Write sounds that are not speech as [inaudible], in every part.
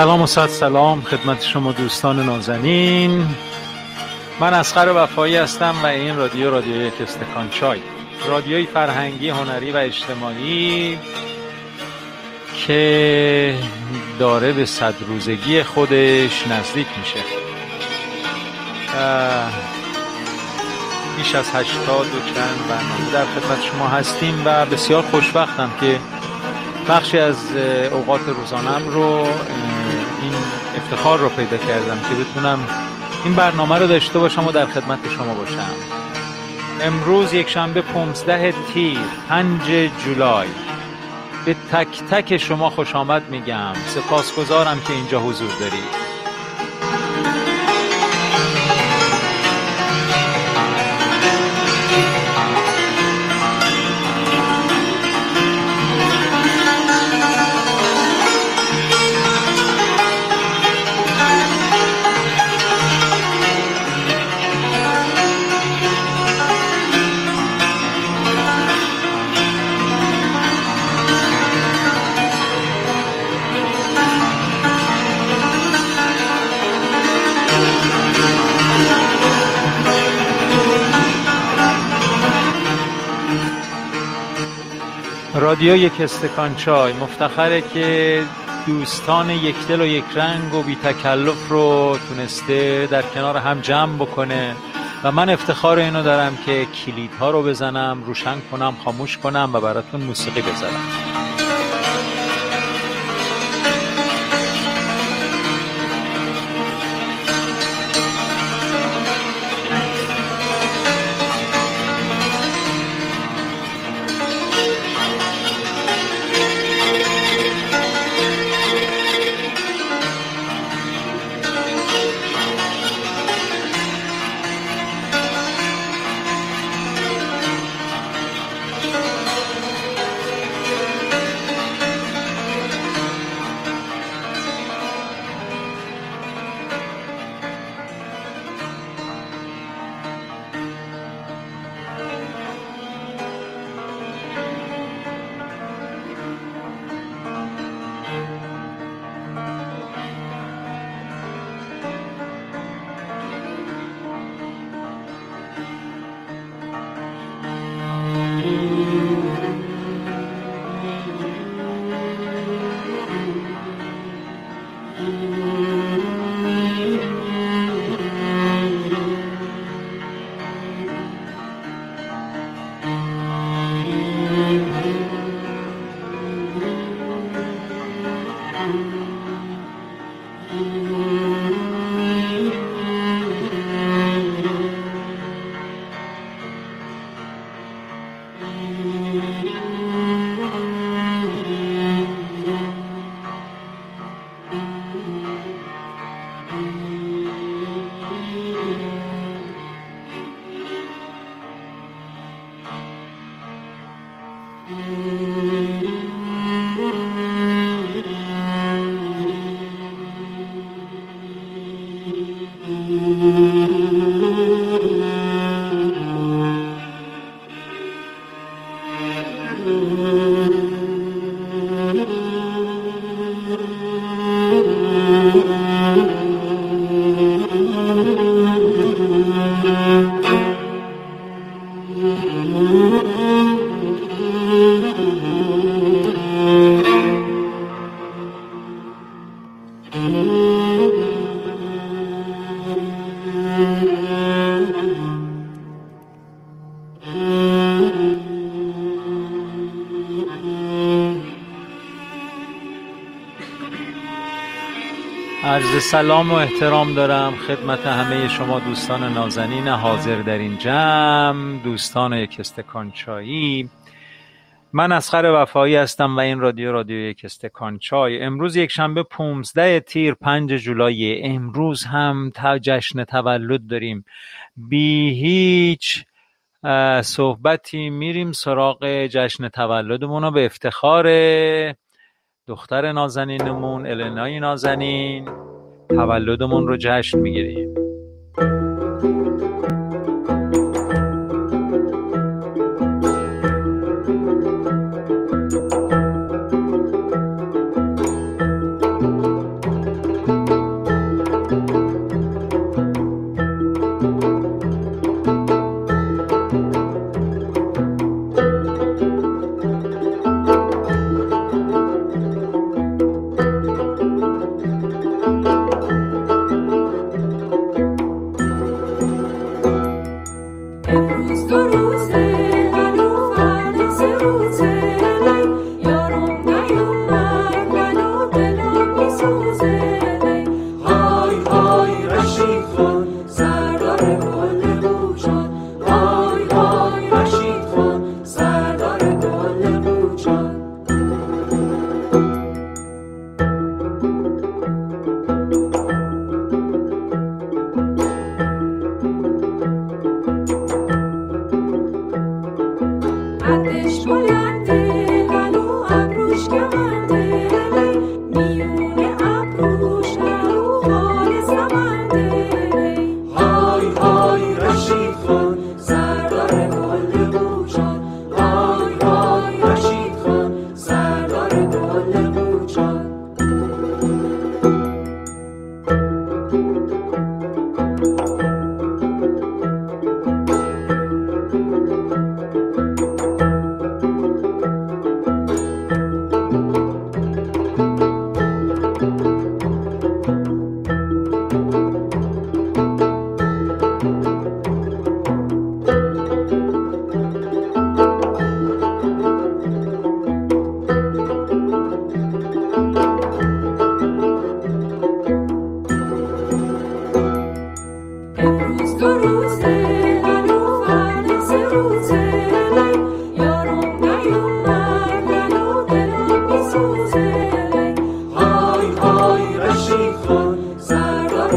سلام و صد سلام خدمت شما دوستان نازنین. من اسخر وفایی هستم و این رادیو رادیو یک استکان چای. رادیوی فرهنگی هنری و اجتماعی که داره به صد روزگی خودش نزدیک میشه. بیش از هشتاد و چند برنامه در خدمت شما هستیم و بسیار خوشبختم که بخشی از اوقات روزانم رو افتخار رو پیدا کردم که بتونم این برنامه رو داشته باشم و در خدمت شما باشم. امروز یک شنبه 15 تیر 5 جولای. به تک تک شما خوش آمد میگم. سپاسگزارم که اینجا حضور دارید. رادیو یک استکان چای. مفتخره که دوستان یک دل و یک رنگ و بی تکلف رو تونسته در کنار هم جمع بکنه. و من افتخار اینو دارم که کلیدها رو بزنم روشن کنم خاموش کنم و براتون موسیقی بزنم. سلام و احترام دارم خدمت همه شما دوستان نازنین حاضر در این جمع دوستان یک استکان چایی من اسخر وفایی هستم و این رادیو رادیو یک استکان چای امروز یک شنبه 15 تیر 5 جولای امروز هم تا جشن تولد داریم. بی هیچ صحبتی میریم سراغ جشن تولدمون به افتخار دختر نازنینمون النای نازنین. تولدمون رو جشن می‌گیریم.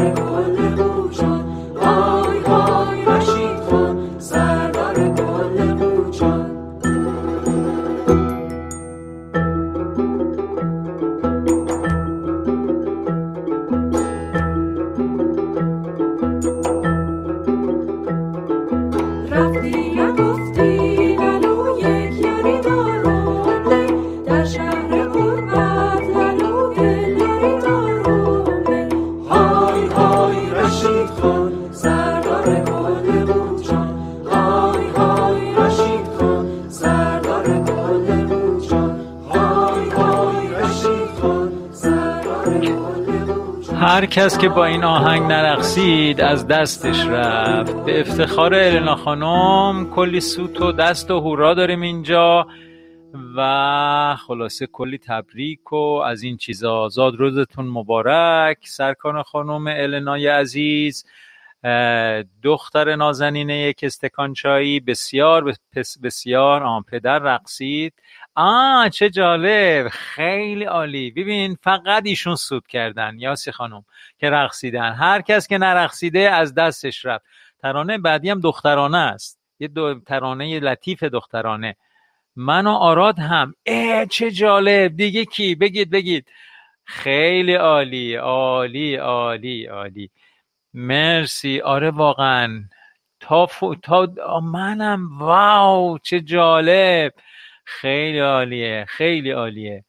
هر کس که با این آهنگ نرقصید از دستش رفت. به افتخار النا خانم کلی سوت و دست و هورا داریم اینجا. و خلاصه کلی تبریک و از این چیزا. زاد روزتون مبارک. سرکان خانم النای عزیز دختر نازنینه یک استکان چایی بسیار بسیار آن پدر رقصید. آه چه جالب. خیلی عالی. ببین فقط ایشون سود کردن یاسی خانم که رقصیدن. هر کس که نرقصیده از دستش رفت. ترانه بعدی هم دخترانه است. یه دو ترانه لطیف دخترانه. من و آراد هم. اه چه جالب. دیگه کی؟ بگید بگید. خیلی عالی عالی عالی عالی. مرسی. آره واقعا. تا, تا منم. واو چه جالب. خیلی عالیه خیلی عالیه.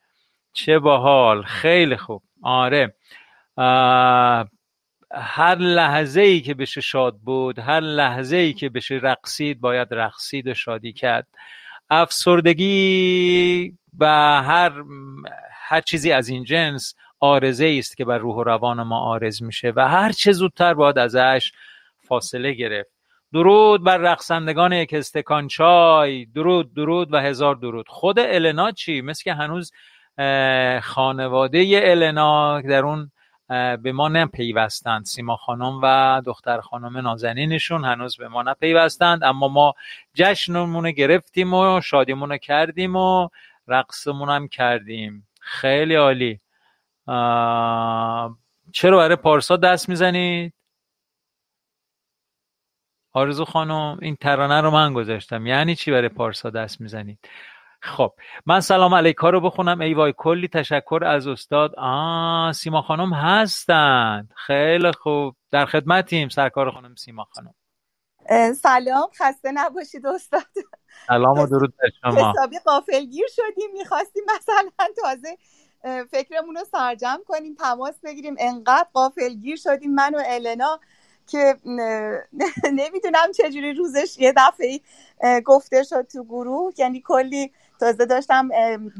چه باحال خیلی خوب. آره. هر لحظه ای که بشه شاد بود هر لحظه ای که بشه رقصید باید رقصید و شادی کرد. افسردگی و هر هر چیزی از این جنس آرزه است که بر روح و روان ما آرز میشه و هر چه زودتر باید ازش فاصله گرفت. درود بر رقصندگان یک استکان چای. درود درود و هزار درود. خود النا چی؟ مثل که هنوز خانواده النا در اون به ما نپیوستند. سیما خانم و دختر خانم نازنینشون هنوز به ما نپیوستند اما ما جشنمون گرفتیم و شادیمون کردیم و رقصمون هم کردیم. خیلی عالی. چرا برای پارسا دست می‌زنید؟ آرزو خانم این ترانه رو من گذاشتم. یعنی چی برای پارسا دست می‌زنید؟ خب من سلام علیکا رو بخونم. ای وای کلی تشکر از استاد. آه سیما خانم هستند. خیلی خوب. در خدمتیم سرکار خانم سیما خانم. سلام. خسته نباشید استاد. سلام و درود به شما. حسابی قافلگیر شدیم. می‌خواستیم مثلا تازه فکرمون رو سرجم کنیم تماس بگیریم. انقدر قافلگیر شدیم. من و النا که [laughs] نمی‌دونم چجوری روزش یه دفعه گفته شد تو گروه. یعنی کلی تازه داشتم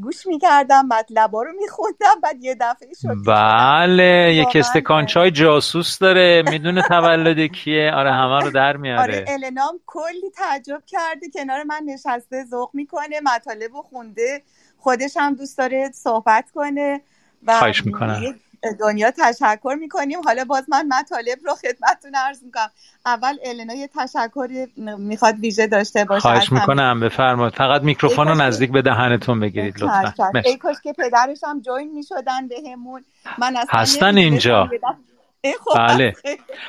گوش می‌کردم بعد لبا رو میخوندم بعد یه دفعه شد بله یک استکان چای جاسوس داره می‌دونه تولد کیه. آره همه رو در میاره. آره النام کلی تعجب کرده کنار من نشسته ذوق می‌کنه مطالب رو خونده خودش هم دوست داره صحبت کنه و خواهش می‌کنم. دنیا تشکر می‌کنیم. حالا باز من مطالب رو خدمتتون عرض می‌کنم. اول النا یه تشکری می‌خواد ویژه داشته باشه خواهش می‌کنم. بفرمایید. فقط میکروفون رو نزدیک به دهنتون بگیرید لطفا. ای کاش که پدرش هم جوین می‌شدن بهمون. من هستن اینجا. خب، بله.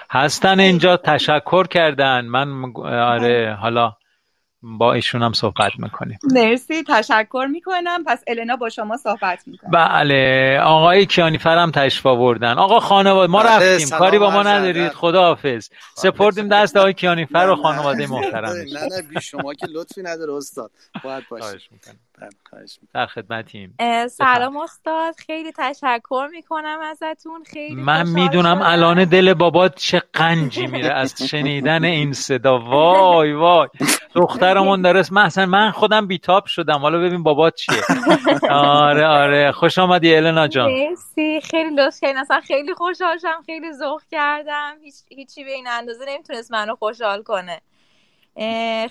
هستن اینجا. تشکر کردن. من آره حالا با ایشون هم صحبت می‌کنیم. مرسی تشکر می‌کنم. پس النا با شما صحبت می‌کنم بله آقای کیانیفر هم تشریف آوردن. آقا خانواده ما بله، رفتیم. کاری با ما ندارید. خداحافظ. سپردیم دست آقای کیانیفر و خانواده محترم نه نه بی شما که لطفی نداره استاد. باید باشید در خدمتیم. سلام استاد. خیلی تشکر می‌کنم ازتون. خیلی من می‌دونم الان دل بابات چه قنجی میره از شنیدن این صدا. وای وای. دخترمون داره مثلا من خودم بیتاب شدم. حالا ببین بابات چیه. آره آره. خوش آمدی النا جان. مرسی. خیلی لطف کردین. اصلا خیلی خوشحال شدم. خیلی ذوق کردم. هیچ هیچی به این اندازه نمی‌تونست منو خوشحال کنه.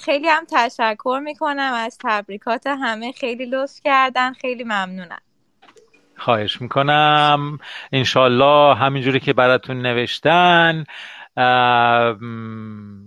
خیلی هم تشکر می‌کنم از تبریکات همه. خیلی لطف کردن خیلی ممنونم. خواهش می‌کنم. انشالله همینجوری که براتون نوشتن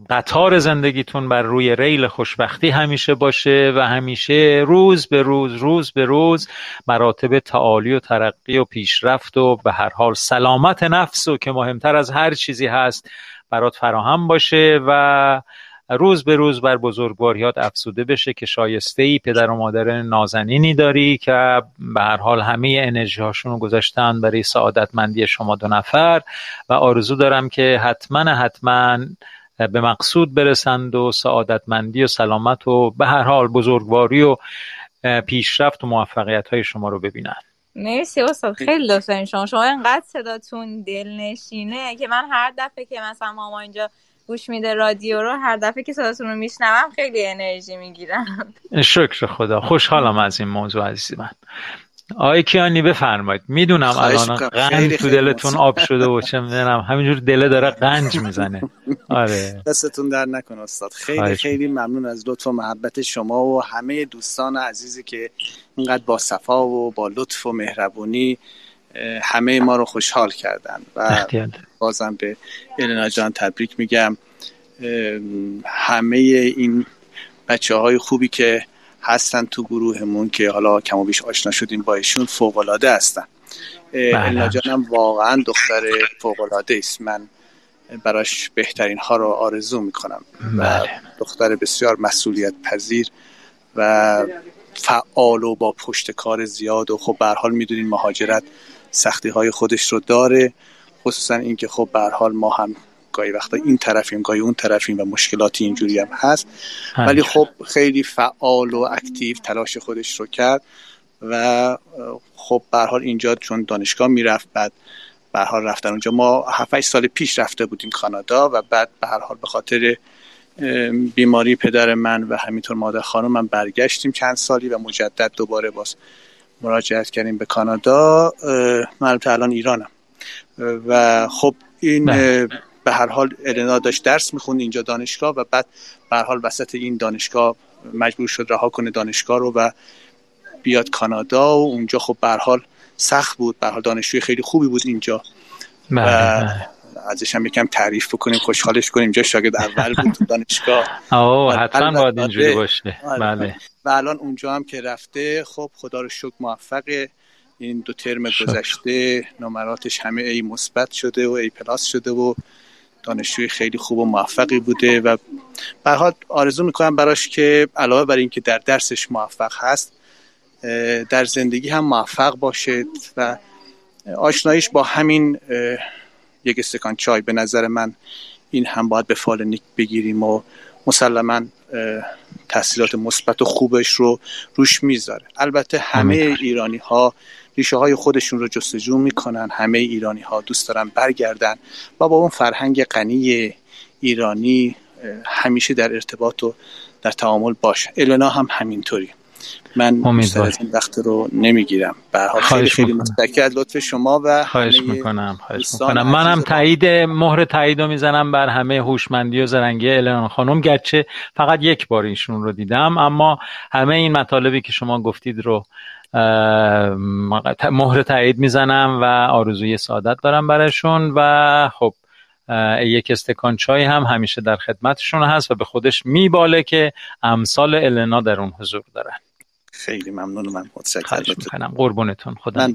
قطار زندگیتون بر روی ریل خوشبختی همیشه باشه و همیشه روز به روز روز به روز مراتب تعالی و ترقی و پیشرفت و به هر حال سلامت نفس و که مهمتر از هر چیزی هست برات فراهم باشه و روز به روز بر بزرگواریات افسوده بشه که شایسته ای پدر و مادر نازنینی داری که به هر حال همه انرژی هاشون رو گذاشتن برای سعادتمندی شما دو نفر و آرزو دارم که حتما حتما به مقصود برسند و سعادتمندی و سلامت و به هر حال بزرگواری و پیشرفت و موفقیت های شما رو ببینن. مرسی استاد خیلی لطفا شما. شما اینقدر صداتون دلنشینه که من هر دفعه که مثلا ماما اینجا گوش میده رادیو رو هر دفعه که صداتون رو میشنوم خیلی انرژی می‌گیرم. شکر خدا. خوشحالم از این موضوع عزیزی من. آقای کیانی بفرمایید. می‌دونم الان قنج تو دلتون آب شده و چه می‌دونم همینجور دله داره قنج می‌زنه. آره. دستتون در نکن استاد. خیلی خیلی ممنون از لطف و محبت شما و همه دوستان عزیزی که اینقدر با صفا و با لطف و مهربونی همه ما رو خوشحال کردن و بازم به النا جان تبریک میگم. همه این بچه های خوبی که هستن تو گروهمون که حالا کم و بیش آشنا شدیم با ایشون فوق العاده هستن. النا بله. جانم واقعا دختر فوق العاده است. من براش بهترین ها رو آرزو می‌کنم. و بله. دختر بسیار مسئولیت پذیر و فعال و با پشت کار زیاد و خب به حال می‌دونین مهاجرت سختی های خودش رو داره خصوصا اینکه خب به حال ما هم گاهی وقتا این طرفیم گاهی اون طرفیم و مشکلاتی اینجوری هم هست. ولی خب خیلی فعال و اکتیو تلاش خودش رو کرد و خب به حال اینجا چون دانشگاه می‌رفت بعد به حال رفتن اونجا. ما 7 سال پیش رفته بودیم کانادا و بعد به هر حال به خاطر بیماری پدر من و همینطور مادر خانم من برگشتیم چند سالی و مجدد دوباره باز مراجعت کردیم به کانادا من الان ایرانم و خب این بله. به هر حال النا داشت درس می‌خوند اینجا دانشگاه و بعد به هر حال وسط این دانشگاه مجبور شد رها کنه دانشگاه رو و بیاد کانادا و اونجا خب به حال سخت بود به حال دانشجوی خیلی خوبی بود اینجا بله، و بله. ازش هم یکم تعریف بکنیم خوشحالش کنیم. اینجا شاگرد اول بود تو دانشگاه اوه حتما باید اینجوری باشه. آره. بله. و الان اونجا هم که رفته خب خدا رو شکر موفقه. این دو ترم گذشته نمراتش همه ای مثبت شده و ای پلاس شده و دانشجوی خیلی خوب و موفقی بوده و به حال آرزو می‌کنم براش که علاوه بر اینکه در درسش موفق هست در زندگی هم موفق باشه و آشناییش با همین یک استکان چای به نظر من این هم باید به فال نیک بگیریم و مسلما تحصیلات مثبت و خوبش رو روش می‌ذاره. البته همه ایرانی ها ریشه های خودشون رو جستجو می‌کنن همه ایرانی ها دوست دارن برگردن و با اون فرهنگ غنی ایرانی همیشه در ارتباط و در تعامل باشه النا هم همینطوری. من از این وقت رو نمی‌گیرم. به خیلی خیلی متشکرم. لطف شما و خواهش می‌کنم خواهش می‌کنم. منم تایید مهر تایید رو می‌زنم بر همه هوشمندی و زرنگی الان خانم. گرچه فقط یک بار ایشون رو دیدم اما همه این مطالبی که شما گفتید رو مهر تایید می‌زنم و آرزوی سعادت دارم برشون و خب یک استکان چای هم همیشه در خدمتشون هست و به خودش میباله که امثال النا در اون حضور دارن. خیلی ممنون من متشکرم. قربونتون. خدا من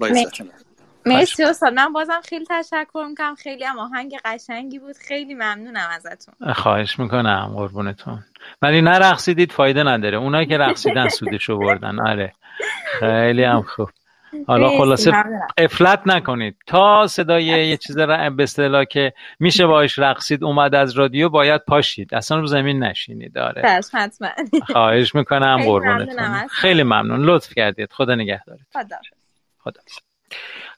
مرسی استاد. من بازم خیلی تشکر می‌کنم. خیلی هم آهنگ قشنگی بود. خیلی ممنونم ازتون. خواهش می‌کنم. قربونتون. ولی نرقصیدید فایده نداره. اونایی که رقصیدن سودشو بردن. آره. خیلی هم خوب. حالا خلاصه افلت نکنید. تا صدای یه چیز را به اصطلاح که میشه باش رقصید اومد از رادیو باید پاشید. اصلا رو زمین نشینید داره خواهش می‌کنم قربونتون. خیلی ممنون. لطف کردید. خدا نگهدارید خدا خدا.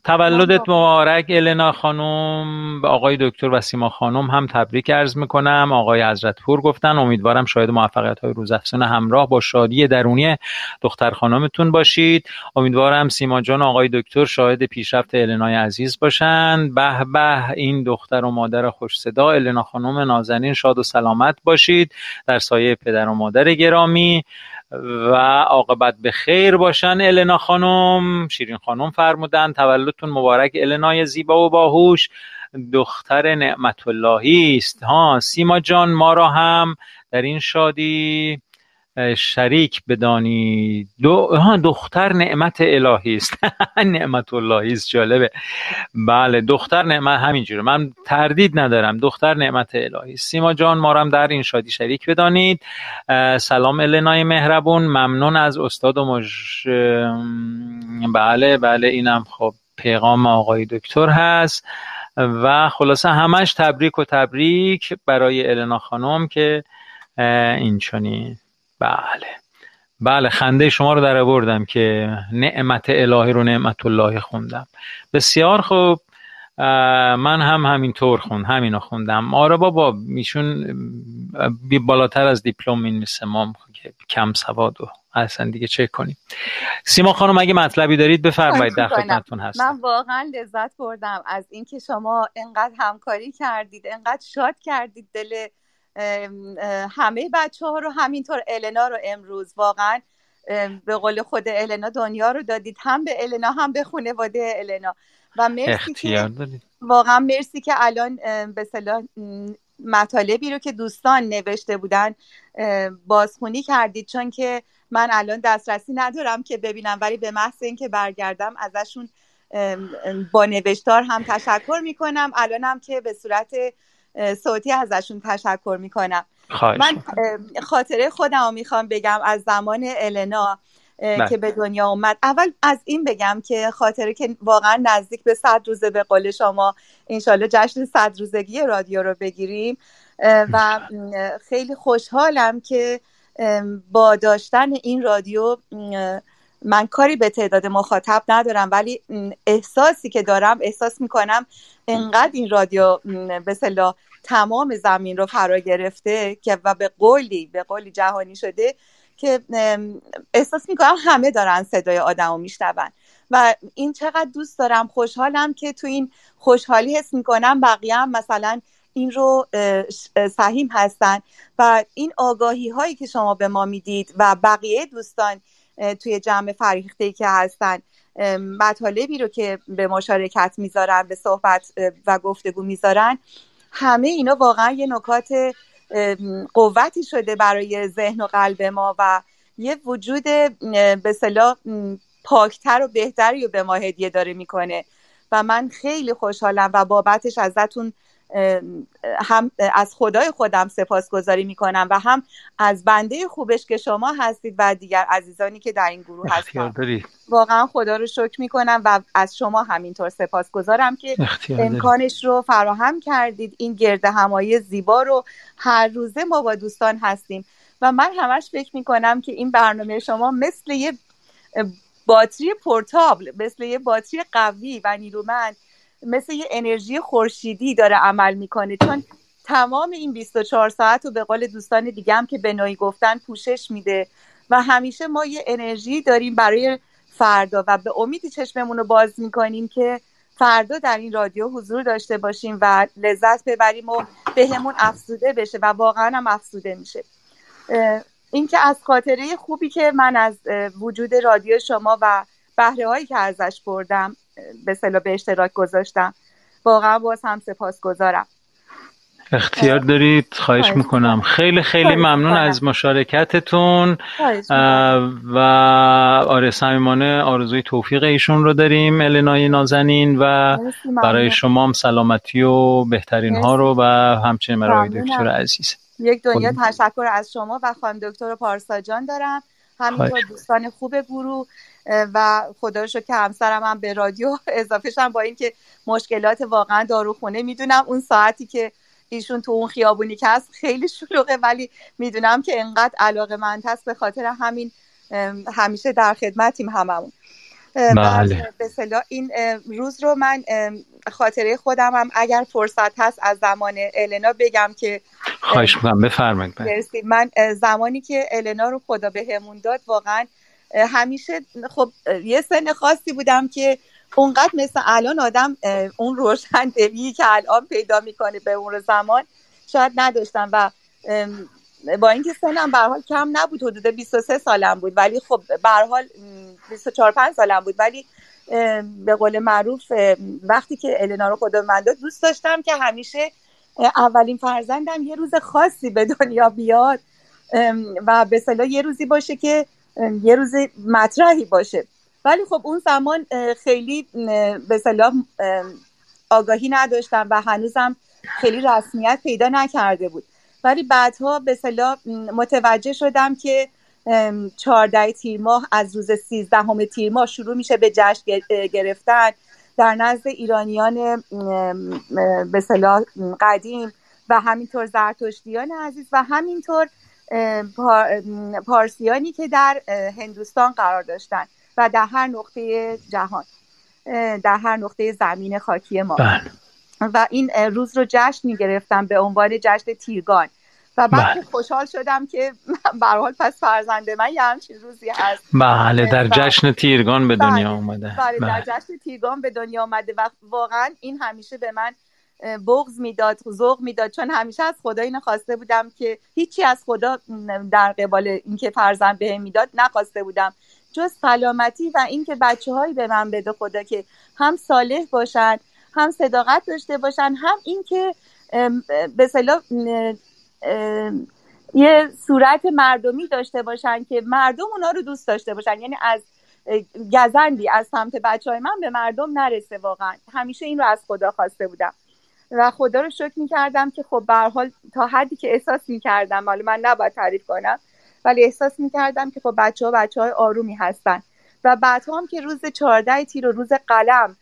تولدت مبارک النا خانم به آقای دکتر و سیما خانم هم تبریک عرض می‌کنم. آقای حضرت پور گفتن امیدوارم شاید موفقیت های روزافزون همراه با شادی درونی دختر خانمتون باشید. امیدوارم سیما جان آقای دکتر شاهد پیشرفت النای عزیز باشند به به این دختر و مادر خوش صدا النا خانم نازنین شاد و سلامت باشید. در سایه پدر و مادر گرامی و عاقبت به خیر باشن النا خانم. شیرین خانم فرمودن تولدتون مبارک النای زیبا و باهوش. دختر نعمت اللهی است. ها سیما جان ما را هم در این شادی. شریک بدانی دو... دختر نعمت الهی است. [laughs] نعمت اللهی است جالبه. بله دختر نعمت همینجوره. من تردید ندارم. دختر نعمت الهی سیما جان ما هم در این شادی شریک بدانید. سلام النای مهربون. ممنون از استاد و مج... بله بله اینم خب پیغام آقای دکتر هست. و خلاصه همش تبریک و تبریک برای النا خانم که این چنین بله. بله خنده شما رو در بردم که نعمت الهی رو نعمت الله خوندم. بسیار خوب. من هم همینطور خون همینو خوندم. آره بابا میشون بالاتر از دیپلم این ما کم سواد و اصلا دیگه چک کنیم. سیما خانم اگه مطلبی دارید بفرمایید در خدمتتون هستم. من واقعا لذت بردم از اینکه شما انقدر همکاری کردید انقدر شاد کردید دل همه بچه ها رو همینطور النا رو امروز واقعا به قول خود النا دنیا رو دادید. هم به النا هم به خانواده النا. و مرسی که واقعا مرسی که الان به صلاح مطالبی رو که دوستان نوشته بودن بازخونی کردید. چون که من الان دسترسی ندارم که ببینم ولی به محض اینکه برگردم ازشون با نوشتار هم تشکر می‌کنم. الانم که به صورت صوتی ازشون تشکر می‌کنم. من خاطره خودم رو می‌خوام بگم از زمان النا بله. که به دنیا اومد. اول از این بگم که خاطره که واقعا نزدیک به صد روزه به قول شما انشالله جشن صد روزگی رادیو رو بگیریم. و خیلی خوشحالم که با داشتن این رادیو من کاری به تعداد مخاطب ندارم ولی احساسی که دارم احساس می‌کنم انقدر این رادیو به صلاح تمام زمین رو فرا گرفته که و به قولی به قولی جهانی شده که احساس می‌کنم همه دارن صدای آدم رو میشنون. و این چقدر دوست دارم خوشحالم که تو این خوشحالی حس می‌کنم. بقیه هم مثلا این رو سهیم هستن. و این آگاهی هایی که شما به ما می‌دید و بقیه دوستان توی جمع فریخته که هستن مطالبی رو که به مشارکت می‌ذارن به صحبت و گفتگو می‌ذارن همه اینا واقعا یه نکات قوتی شده برای ذهن و قلب ما و یه وجود به صلاح پاکتر و بهتری رو به ما هدیه داره می‌کنه. و من خیلی خوشحالم و بابتش ازتون هم از خدای خودم سپاسگزاری می‌کنم و هم از بنده خوبش که شما هستید و دیگر عزیزانی که در این گروه هستن. واقعا خدا رو شکر می‌کنم و از شما همینطور سپاسگزارم که امکانش رو فراهم کردید. این گرد همایی زیبا رو هر روزه ما با دوستان هستیم. و من همش فکر می‌کنم که این برنامه شما مثل یه باتری پورتابل مثل یه باتری قوی و نیرومند مثل یه انرژی خورشیدی داره عمل می‌کنه. چون تمام این 24 ساعت رو به قول دوستان دیگه هم که به نوعی گفتن پوشش میده. و همیشه ما یه انرژی داریم برای فردا و به امیدی چشممون رو باز می‌کنیم که فردا در این رادیو حضور داشته باشیم و لذت ببریم و بهمون افسوده بشه و واقعا هم افسوده میشه. اینکه از خاطره خوبی که من از وجود رادیو شما و بهره هایی که ازش بردم به صلاح به اشتراک گذاشتم. واقعا باز هم گذارم اختیار دارید؟ خواهش می‌کنم. خیلی خیلی ممنون از مشارکتتون. و آره صمیمانه آرزوی توفیق ایشون رو داریم النای نازنین و برای شما هم سلامتی و بهترین ها رو و همچنین برای دکتر عزیز. یک دنیا تشکر از شما و خانم دکتر پارساجان دارم. همینطور دوستان خوب گروه و خدا رو که همسرم هم به رادیو [laughs] اضافه شم با اینکه مشکلات واقعا داروخونه می‌دونم اون ساعتی که ایشون تو اون خیابونی که هست خیلی شلوغه ولی می‌دونم که انقدر علاقه من هست به خاطر همین همیشه در خدمتیم هممون بله. به این روز رو من خاطره خودم هم اگر فرصت هست از زمان النا بگم که خواهش می‌کنم بفرمایید بله. من زمانی که النا رو خدا بهمون داد واقعا همیشه خب یه سن خاصی بودم که اونقدر مثل الان آدم اون روشن که الان پیدا می‌کنه به اون زمان شاید نداشتم و با اینکه سنم به حال کم نبود حدود 23 سالم بود ولی خب به حال 24 5 سالم بود ولی به قول معروف وقتی که النا رو خدا من داد دوست داشتم که همیشه اولین فرزندم یه روز خاصی به دنیا بیاد و به صلاح یه روزی باشه که یه روز مطرحی باشه. ولی خب اون زمان خیلی به صلاح آگاهی نداشتم و هنوزم خیلی رسمیت پیدا نکرده بود. ولی بعدها به صلاح متوجه شدم که چهارده تیر ماه از روز سیزدهم تیر ماه شروع میشه به جشن گرفتن. در نزد ایرانیان به صلاح قدیم و همینطور زرتشتیان عزیز و همینطور پارسیانی که در هندوستان قرار داشتن و در هر نقطه جهان در هر نقطه زمین خاکی ما. بله. و این روز رو جشن می گرفتم به عنوان جشن تیرگان. و بعد بله. خوشحال شدم که [laughs] به حال پس فرزند من یه همچین روزی هست. بله در جشن تیرگان به دنیا اومده. بله در جشن تیرگان به دنیا آمده و واقعا این همیشه به من بغض می‌داد ذوق می‌داد. چون همیشه از خدا اینو خواسته بودم که هیچی از خدا در قبال اینکه فرزند بهم می‌داد نخواسته بودم. جز سلامتی و اینکه بچه هایی به من بده خدا که هم صالح باشن هم صداقت داشته باشن هم اینکه به صلاح یه صورت مردمی داشته باشن که مردم اونا رو دوست داشته باشن. یعنی از گزندی از سمت بچه های من به مردم نرسه واقعا. همیشه این رو از خدا خواسته بودم. و خدا رو شکر می‌کردم که خب به حال تا حدی که احساس می‌کردم حالا من نباید تعریف کنم ولی احساس می‌کردم که خب بچه ها بچه های آرومی هستن و بعد هم که روز چهارده تیر و روز قلم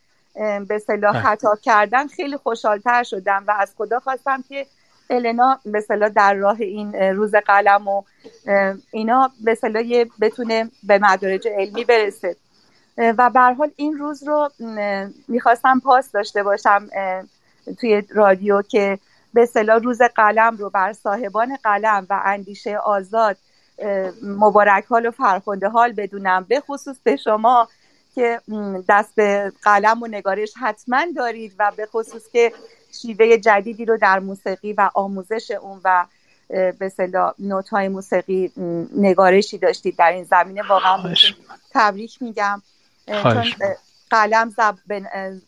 به صلاح. خطاب کردن خیلی خوشحالتر شدم و از خدا خواستم که النا به صلاح در راه این روز قلم و اینا به صلاح بتونه به مدارج علمی برسه و به حال این روز رو می‌خواستم پاس داشته باشم توی رادیو که به صلاح روز قلم رو بر صاحبان قلم و اندیشه آزاد مبارک حال و فرخنده حال بدونم به خصوص به شما که دست به قلم و نگارش حتما دارید و به خصوص که شیوه جدیدی رو در موسیقی و آموزش اون و به صلاح نوت های موسیقی نگارشی داشتید در این زمینه واقعا تبریک میگم. چون قلم زب...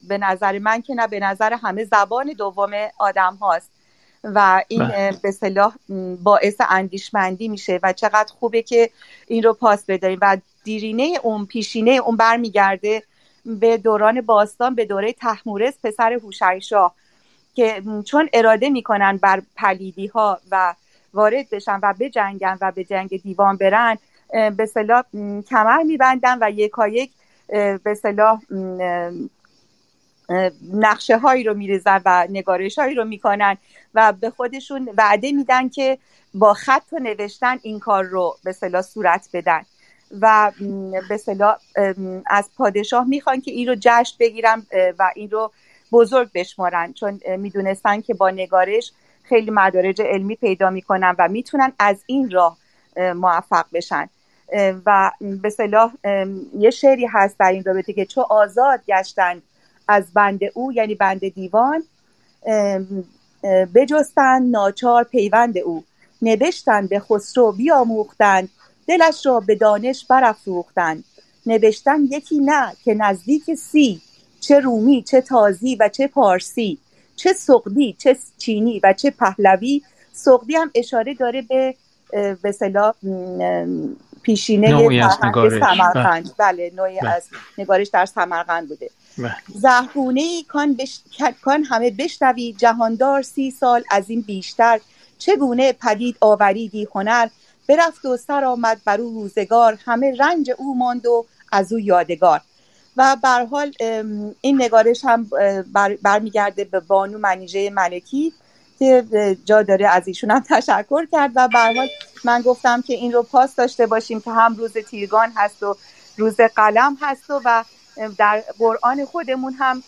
به نظر من که نه به نظر همه زبان دوم آدم هاست و این بله. به صلاح باعث اندیشمندی میشه و چقدر خوبه که این رو پاس بداریم و دیرینه اون پیشینه اون برمیگرده به دوران باستان به دوره تحمورس پسر هوشنگ که چون اراده می‌کنن بر پلیدی ها و وارد بشن و بجنگن و به جنگ دیوان برن به صلاح کمر میبندن و یکایک به صلاح نقشه هایی رو میریزن و نگارش هایی رو می‌کنن و به خودشون وعده میدن که با خط و نوشتن این کار رو به صلاح صورت بدن. و به صلاح از پادشاه می‌خوان که این رو جشن بگیرن و این رو بزرگ بشمارن. چون می‌دونستن که با نگارش خیلی مدارج علمی پیدا می‌کنن و می‌تونن از این راه موفق بشن. و به صلاح یه شعری هست در این رابطه که چو آزاد گشتن از بند او یعنی بند دیوان بجستن ناچار پیوند او. نوشتن به خسرو بیاموختند دلش را به دانش برافروختند نوشتن یکی نه که نزدیک سی چه رومی چه تازی و چه پارسی چه سقدی چه چینی و چه پهلوی. سقدی هم اشاره داره به به پیشینه سمرقند. بله. نوعی بله. از نگارش در سمرقند بوده. بله. زهرونه ای کان, بش... کان همه بشنوی جهاندار سی سال از این بیشتر. چگونه پدید آوریدی هنر؟ برفت و سر آمد بر او روزگار. همه رنج او ماند و از او یادگار. و بر حال این نگارش هم برمیگرده به بانو منیژه ملکی. که جا داره از ایشون هم تشکر کرد و حال من گفتم که این رو پاس داشته باشیم که هم روز تیرگان هست و روز قلم هست و, و در قرآن خودمون هم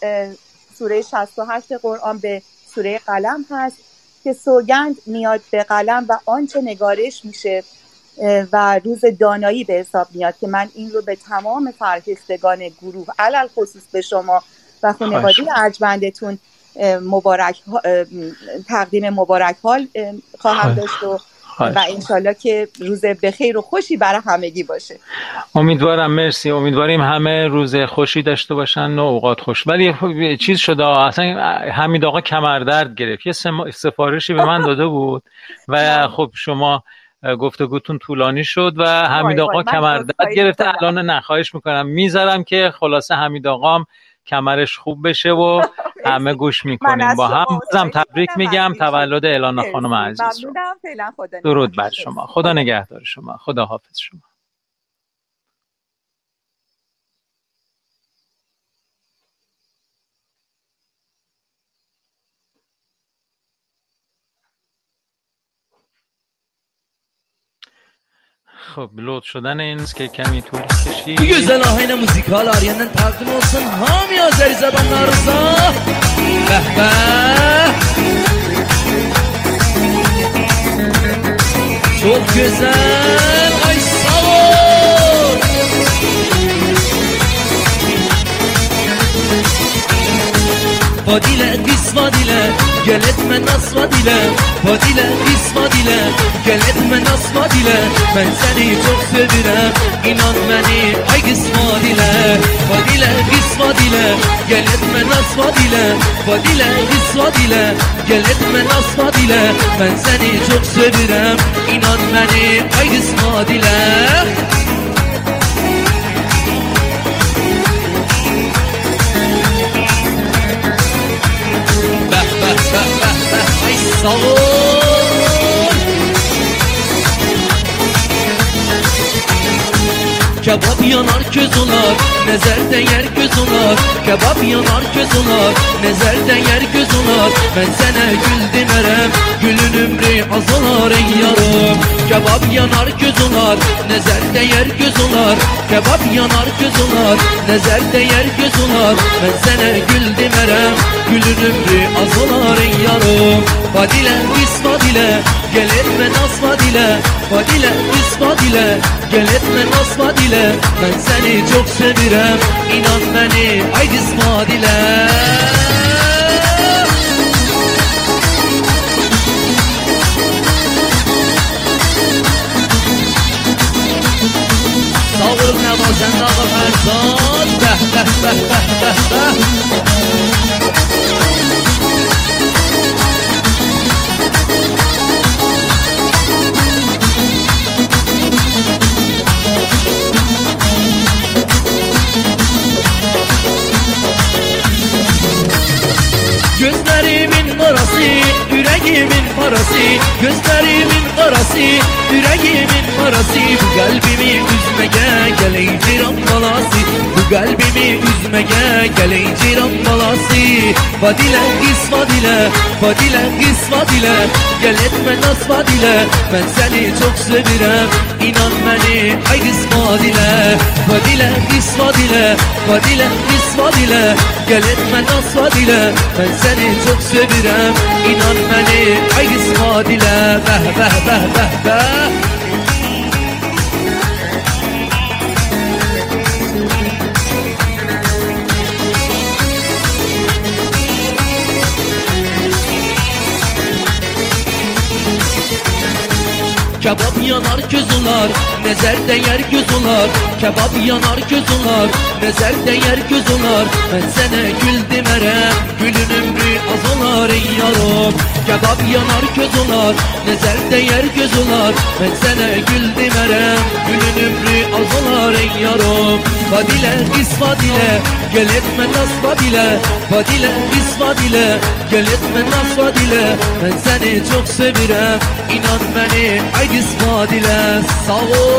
سوره 68 قرآن به سوره قلم هست که سوگند میاد به قلم و آنچه نگارش میشه و روز دانایی به حساب میاد که من این رو به تمام فرهستگان گروه علل خصوص به شما و خانواده ارجمندتون مبارک تقدیم مبارک حال خواهم داشت و و انشالله که روز بخیر و خوشی برای همگی باشه. امیدوارم مرسی. امیدواریم همه روز خوشی داشته باشن و اوقات خوش. ولی چیز شده اصلا حمید آقا کمردرد گرفت. یه سفارشی به من داده بود و [laughs] خب شما گفتگوتون طولانی شد و حمید آقا کمردرد گرفته. الان نخواهش می‌کنم. می‌ذارم که خلاصه حمید آقام کمرش خوب بشه و [laughs] همه گوش می‌کنیم. با هم بازم تبریک میگم. تولد اعلان خانم عزیز درود بر شما. خدا نگهدار شما. خدا حافظ شما. خب لود شدن این که کمی طول کشید. دیگه زلاحین موزیکال آریندن تقدیم اوسن ها میاز داری زبان نارسا به به. چوب گزن ای سوار با دیلت بیس با دیلت fadile Gel etme nasma dile Fadile isma dile Gel etme nasma dile Ben seni çok sevirem İnan beni ay kısma dile Fadile isma dile Gel etme nasma dile Fadile isma dile Gel etme nasma dile Ben seni çok sevirem İnan beni ay kısma dile Kebap yanar göz olar Nezerden yer göz olar Kebap yanar göz olar Nezerden yer göz olar Ben sana gül demerem Gülün ömrü az olar ey yarım Kebap yanar göz olar Nezerden yer göz olar Kebap yanar göz olar Nezerden yer göz olar Ben sana gül demerem Gülün ömrü az olar ey yarım Fadile isma dile Gel etme nasma dile Fadile isma dile Gel etme nasma dile Ben seni çok sevirem. İnan beni ay kızma dile Davul ne bazen davul her saat Beh beh beh beh beh beh. Gözlerimin orası yüreğim yüreğimin parası Gözlerimin karası, yüreğimin parası. Bu kalbimi üzmeye gel ey ciran balası. Bu kalbimi üzmeye gel ey ciran balası. Vadile kız vadile, vadile kız vadile. Gel etme nas vadile, ben seni çok sevirem. İnan beni ay kız vadile. Vadile kız vadile, vadile kız vadile. Gel etme nas vadile, ben seni çok sevirem. İnan beni seni ay isma dile beh beh beh beh beh. Kebap yanar közülar nezer değer göz olar Kebap yanar göz olar, nezer değer göz olar Ben sana gül demerem, gülün ömrü az olar ey yarom Kebap yanar göz olar, nezer değer göz olar. Ben sana gül demerem, gülün ömrü az olar ey yarom Vadile, kız vadile, gel etme nas vadile Vadile, kız vadile, gel etme nas vadile Ben seni çok sevirem, inan beni ay İspat ile sağ ol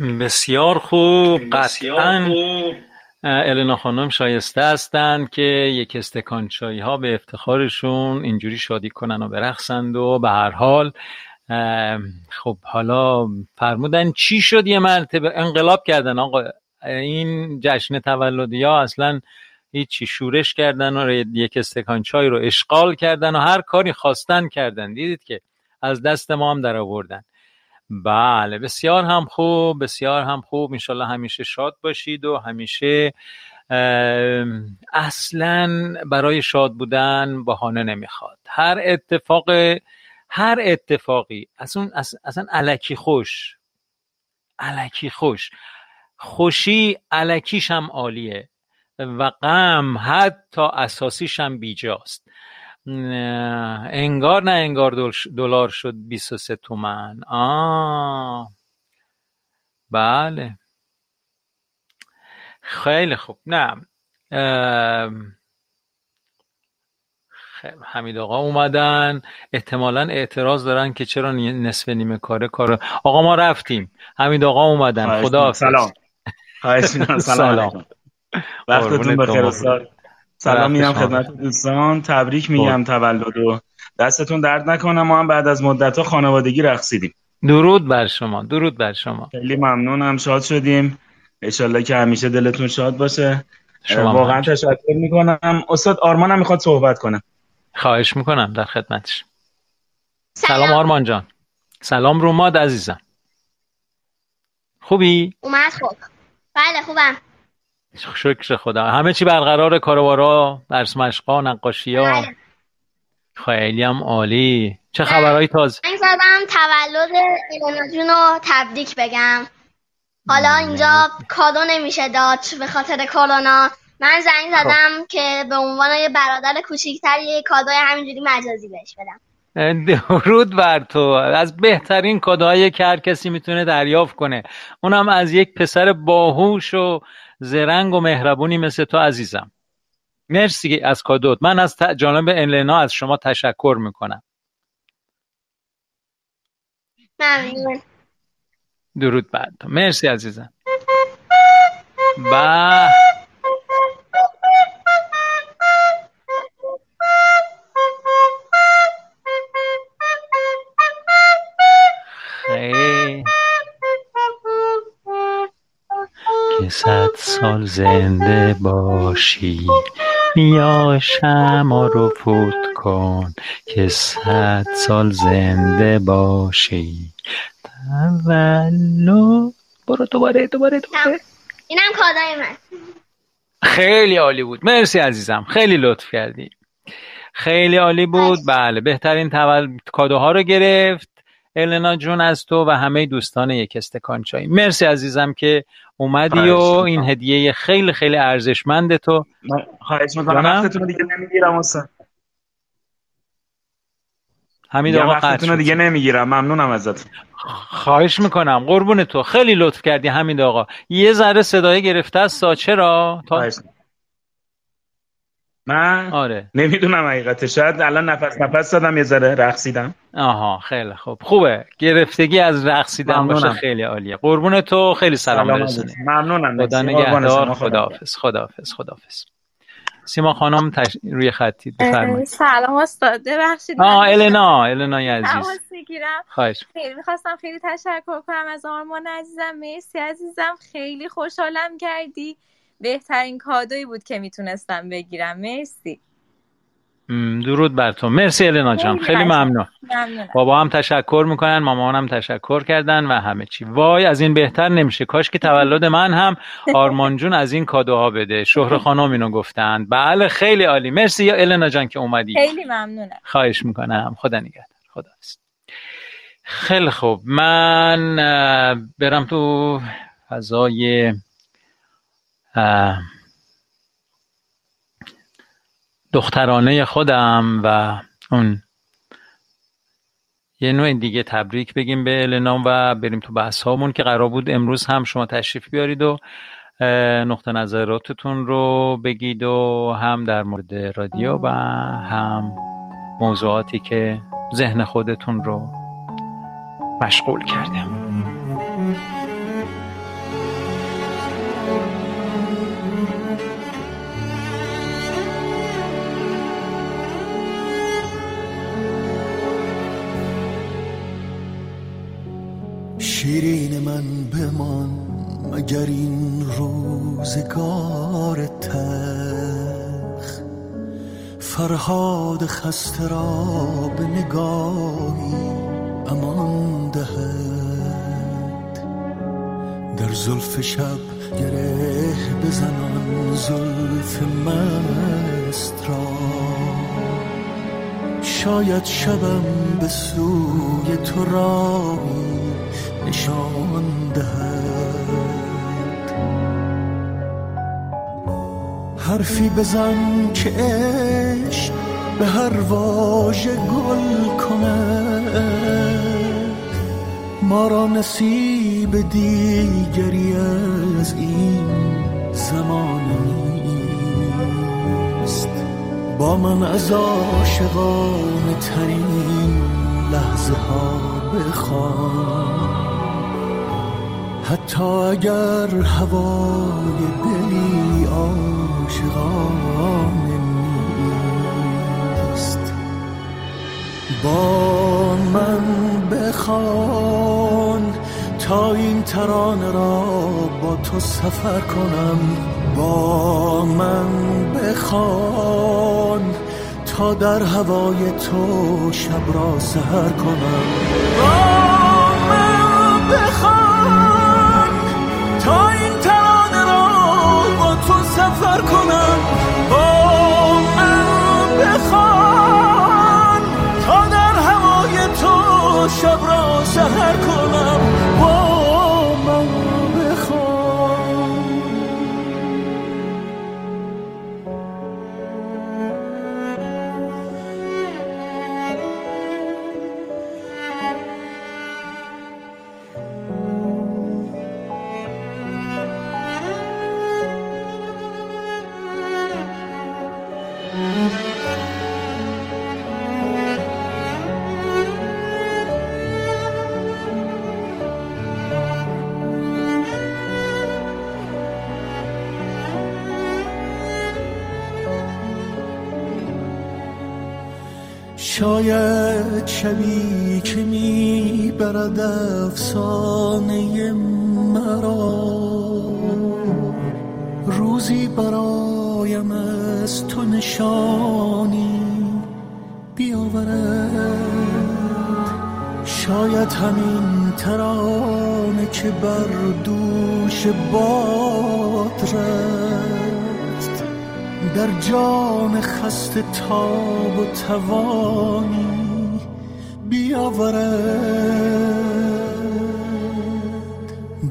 بسیار خوب قطعا النا خانم شایسته هستند که یک استکان چای ها به افتخارشون اینجوری شادی کنن و برخصند و به هر حال خب حالا فرمودن چی شد یه مرتبه؟ انقلاب کردن آقا. این جشن تولدی ها اصلا هیچی شورش کردن و یک استکان چای رو اشغال کردن و هر کاری خواستن کردن. دیدید که از دست ما هم در آوردن. بله بسیار هم خوب بسیار هم خوب. انشالله همیشه شاد باشید و همیشه اصلا برای شاد بودن بهانه نمی‌خواد. هر اتفاق هر اتفاقی اصلا اصلا علکی خوش علکی خوش. خوشی علکیش هم عالیه و غم حتی اساسیش هم بیجاست. انگار نه انگار دلار شد 23 تومن. آه بله. خیلی خوب. نه. حمید آقا اومدن. احتمالا اعتراض دارن که چرا نصف نیمه کاره کار آقا ما رفتیم. حمید آقا اومدن. خدا سلام. سلام وقتتون بخیر سلام میگم خدمت دوستان. تبریک میگم تولد و دستتون درد نکنم ما هم بعد از مدت ها خانوادگی رقصیدیم. درود بر شما درود بر شما. خیلی ممنونم. شاد شدیم. انشالله که همیشه دلتون شاد باشه. شما واقعا تشکر می‌کنم. استاد آرمان هم می‌خواد صحبت کنه. خواهش می‌کنم در خدمتش. سلام, سلام آرمان جان. سلام روماد عزیزم. خوبی؟ اومد خوب. بله خوبم. شکر خدا. همه چی برقرار کاروارا درس مشقا نقاشی ها بله. خیلی هم عالی. چه خبرهایی تازه؟ من زدم تولد ایلنا جون رو تبریک بگم. حالا بله. اینجا کادو نمیشه داد به خاطر کرونا. من زنگ خب. زدم که به عنوان یه برادر کوچیکتر یه کادوی همینجوری مجازی بهش بدم. درود بر تو. از بهترین کادوهایی که هر کسی می‌تونه دریافت کنه. اونم از یک پسر باهوش و زرنگ و مهربونی مثل تو عزیزم. مرسی از کادوت. من از جانب النا از شما تشکر می‌کنم. ممنون. درود بعد مرسی عزیزم. با که صد سال زنده باشی. بیا شما رو فوت کن که صد سال زنده باشی. تولد برو دوباره دوباره دوباره. اینم کادای من. خیلی عالی بود. مرسی عزیزم. خیلی لطف کردی. خیلی عالی بود. بله بهترین تول... کادوها رو گرفت. النا جون از تو و همه دوستان یک استکان چای مرسی عزیزم که اومدی و این هدیه خیلی خیلی ارزشمند تو. خواهش می‌کنم. وقتتون دیگه نمی‌گیرم استاد حمید آقا وقتتون دیگه نمی‌گیرم. ممنونم ازت. خواهش می‌کنم. قربون تو. خیلی لطف کردی حمید آقا. یه ذره صدای گرفته از ساچه را تا... من آره. نمی‌دونم حقیقتش شاید الان نفس نفس دادم یه ذره رقصیدم. آها خیلی خوب. خوبه. گرفتگی از رقصیدن باشه خیلی عالیه. قربون تو. خیلی سلام, برسونی. ممنونم. خدا نگهدار. خداحافظ خداحافظ خداحافظ سیما خانم تش... روی خطی. بفرمایید. سلام استاد. ببخشید آه النا. النا عزیز. خواهش. خیلی می‌خواستم خیلی تشکر کنم از آرمان عزیزم. مرسی عزیزم. خیلی خوشحالم کردی. بهترین کادویی بود که می‌تونستم بگیرم. مرسی. درود بر تو. مرسی النا جان. خیلی ممنون. بابا هم تشکر می‌کنن مامان هم تشکر کردن و همه چی. وای از این بهتر نمیشه. کاش که تولد من هم آرمان جون از این کادوها بده. شهر خانم اینو گفتن. بله خیلی عالی. مرسی یا النا جان که اومدی. خیلی ممنونم. خواهش می‌کنم. خدا نگهدار. خدا خیلی خوب. من برم تو فضای دخترانه خودم و اون یه نوع دیگه تبریک بگیم به النا و بریم تو بحث هامون که قرار بود امروز هم شما تشریف بیارید و نقطه نظراتتون رو بگید و هم در مورد رادیو و هم موضوعاتی که ذهن خودتون رو مشغول کرده. شیرین من بمان مگر این روزگار تخ فرهاد خسته را به نگاهی امان دهد. در زلف شب گره بزنان زلف مست را شاید شبم به سوی تو راهی نشان دهد. حرفی بزن که عشق به هر واژه گل کند. ما را نصیب دیگری از این زمان نیست با من از عاشقانه ترین لحظه ها بخوان. حتی اگر هوای دلی عاشقانه نیست. با من بخوان تا این ترانه را با تو سفر کنم. با من بخوان تا در هوای تو شب را سهر کنم. می‌برد افسانه مرا. روزی برایم از تو نشانی بیاورد. شاید همین ترانه که بر دوش باد رفت. در جان خسته تاب و توانی بیاورد.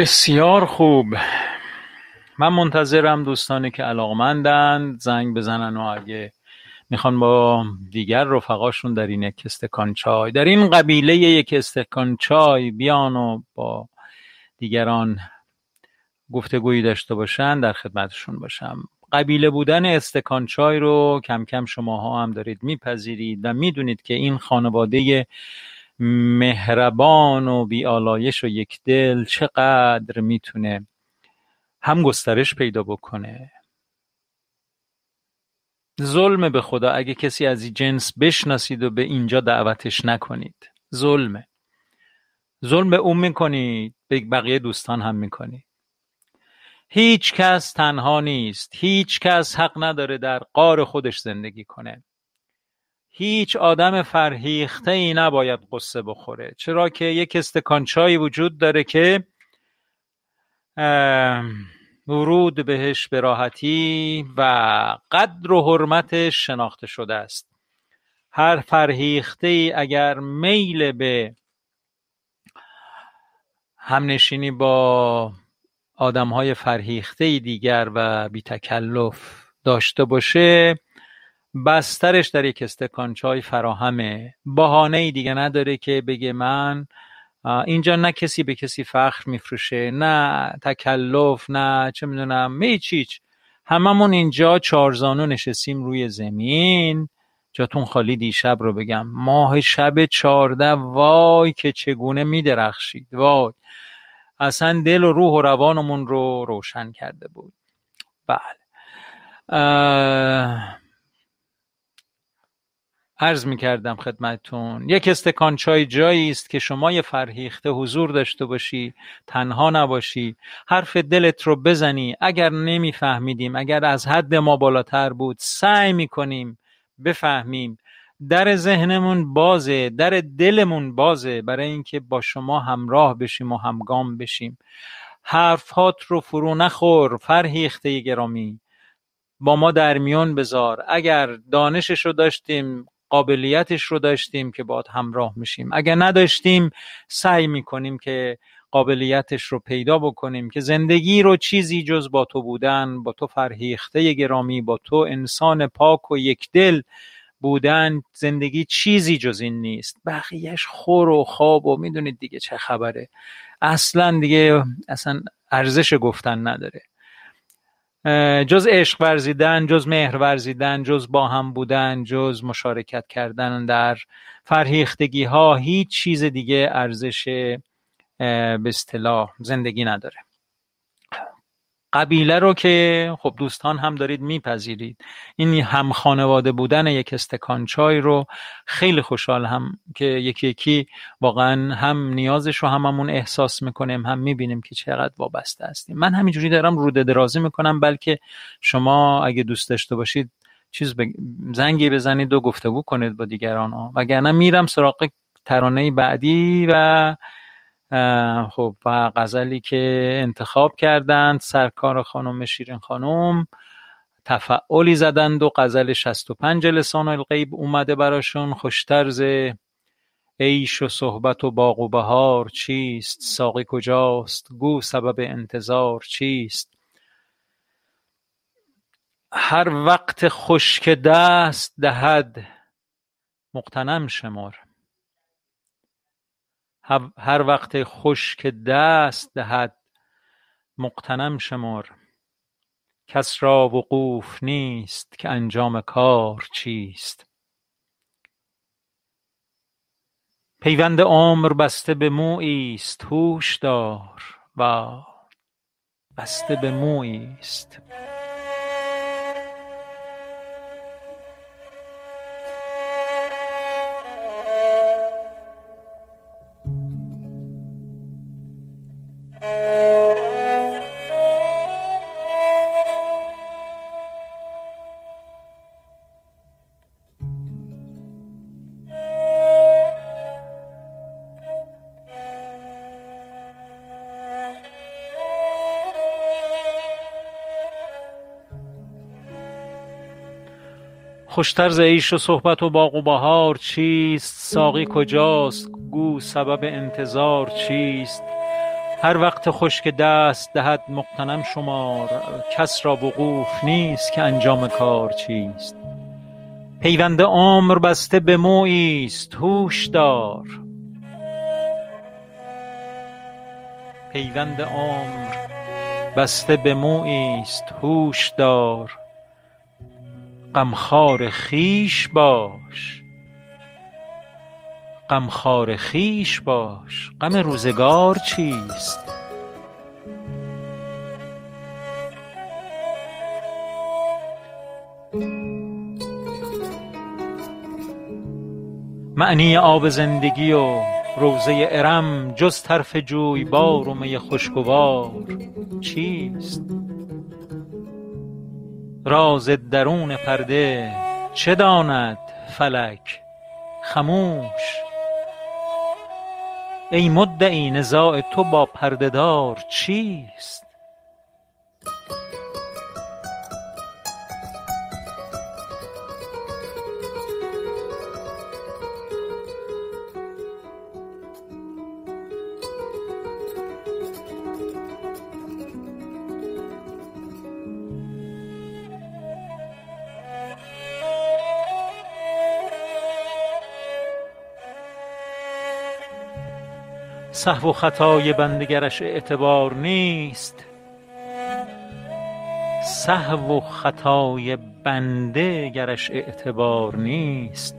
بسیار خوب. من منتظرم دوستانی که علاقمندند زنگ بزنن و اگه می‌خوان با دیگر رفقاشون در این یک استکان چای در این قبیله یک استکان چای بیان و با دیگران گفتگویی داشته باشن در خدمتشون باشم. قبیله بودن استکان چای رو کم کم شماها هم دارید میپذیرید و می‌دونید که این خانواده مهربان و بیالایش و یک دل چقدر می‌تونه هم گسترش پیدا بکنه. ظلم به خدا اگه کسی از این جنس بشناسید و به اینجا دعوتش نکنید. ظلمه. ظلم به اون می‌کنید به بقیه دوستان هم می‌کنید. هیچ کس تنها نیست. هیچ کس حق نداره در قار خودش زندگی کنه. هیچ آدم فرهیخته ای نباید قصه بخوره. چرا که یک استکان چایی وجود داره که ورود بهش به راحتی و قدر و حرمتش شناخته شده است. هر فرهیخته ای اگر میل به همنشینی با آدم های فرهیخته دیگر و بی تکلف داشته باشه بسترش در یک استکان چای فراهمه. بهانه دیگه نداره که بگه من اینجا نه کسی به کسی فخر میفروشه نه تکلف نه چه می‌دونم هیچ هممون اینجا چارزانو نشستیم روی زمین. جاتون خالی دیشب رو بگم. ماه شب چارده وای که چگونه میدرخشید وای. اصلا دل و روح و روانمون رو روشن کرده بود. بله. عرض می کردم خدمتون یک استکان چای جایی است که شما یه فرهیخته حضور داشته باشی تنها نباشی. حرف دلت رو بزنی. اگر نمیفهمیدیم اگر از حد ما بالاتر بود سعی می‌کنیم بفهمیم. در ذهنمون بازه در دلمون بازه برای اینکه با شما همراه بشیم و همگام بشیم. حرفات رو فرو نخور فرهیخته گرامی. با ما در میون بذار. اگر دانشش رو داشتیم قابلیتش رو داشتیم که باد همراه میشیم. اگر نداشتیم سعی می‌کنیم که قابلیتش رو پیدا بکنیم که زندگی رو چیزی جز با تو بودن با تو فرهیخته گرامی با تو انسان پاک و یک دل بودن زندگی چیزی جز این نیست. بقیهش خور و خواب و می‌دونید دیگه چه خبره. اصلا دیگه اصلا ارزش گفتن نداره. جز عشق ورزیدن جز مهر ورزیدن جز با هم بودن جز مشارکت کردن در فرهیختگی ها هیچ چیز دیگه ارزش به اصطلاح زندگی نداره. قبیله رو که خب دوستان هم دارید میپذیرید. این هم خانواده بودن یک استکان چای رو خیلی خوشحال هم که یکی یکی واقعا هم نیازش رو هممون احساس می‌کنیم هم می‌بینیم که چقدر وابسته هستیم. من همینجوری دارم روده درازی می‌کنم بلکه شما اگه دوست داشته باشید چیز بگ... زنگی بزنید و گفتگو کنید با دیگران ها. وگرنه میرم سراغ ترانه بعدی و خب و غزلی که انتخاب کردند سرکار خانم شیرین خانم تفعالی زدند و غزل 65 لسان الغیب اومده براشون. خوشترز عیش و صحبت و باغ و بهار چیست؟ ساقی کجاست؟ گو سبب انتظار چیست؟ هر وقت خشک دست دهد مقتنم شمر هر وقت خشک دست دهد مقتنم شمر. کس را وقوف نیست که انجام کار چیست. پیوند عمر بسته به مویی است هوش دار. و بسته به مویی است. خوشتر ز عیش و صحبت و باغ و بهار چیست؟ ساقی کجاست؟ گو سبب انتظار چیست؟ هر وقت خشک دست دهد مغتنم شمار کس را وقوف نیست که انجام کار چیست؟ پیوند عمر بسته به مویی است هوش دار. پیوند عمر بسته به مویی است هوش دار. غمخوار خویش باش. غمخوار خویش باش. غم روزگار چیست؟ معنی آب زندگی و روضه ارم جز طرف جویبار و می خوشگوار چیست؟ راز درون پرده چه داند فلک؟ خموش. ای مدعی نزاع تو با پرده دار چیست؟ سهو و خطای بنده گرش اعتبار نیست. سهو و خطای بنده گرش اعتبار نیست.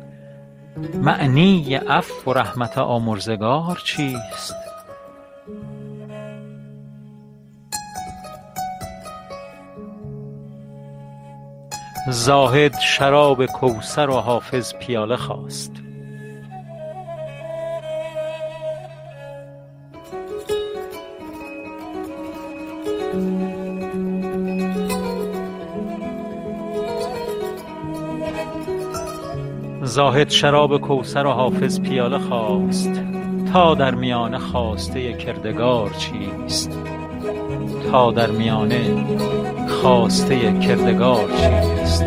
معنی عفو و رحمت آمرزگار چیست؟ زاهد شراب کوثر و حافظ پیاله خواست. زاهد شراب کوثر و حافظ پیاله خواست تا در میانه خواسته کردگار چیست؟ تا در میانه خواسته کردگار چیست؟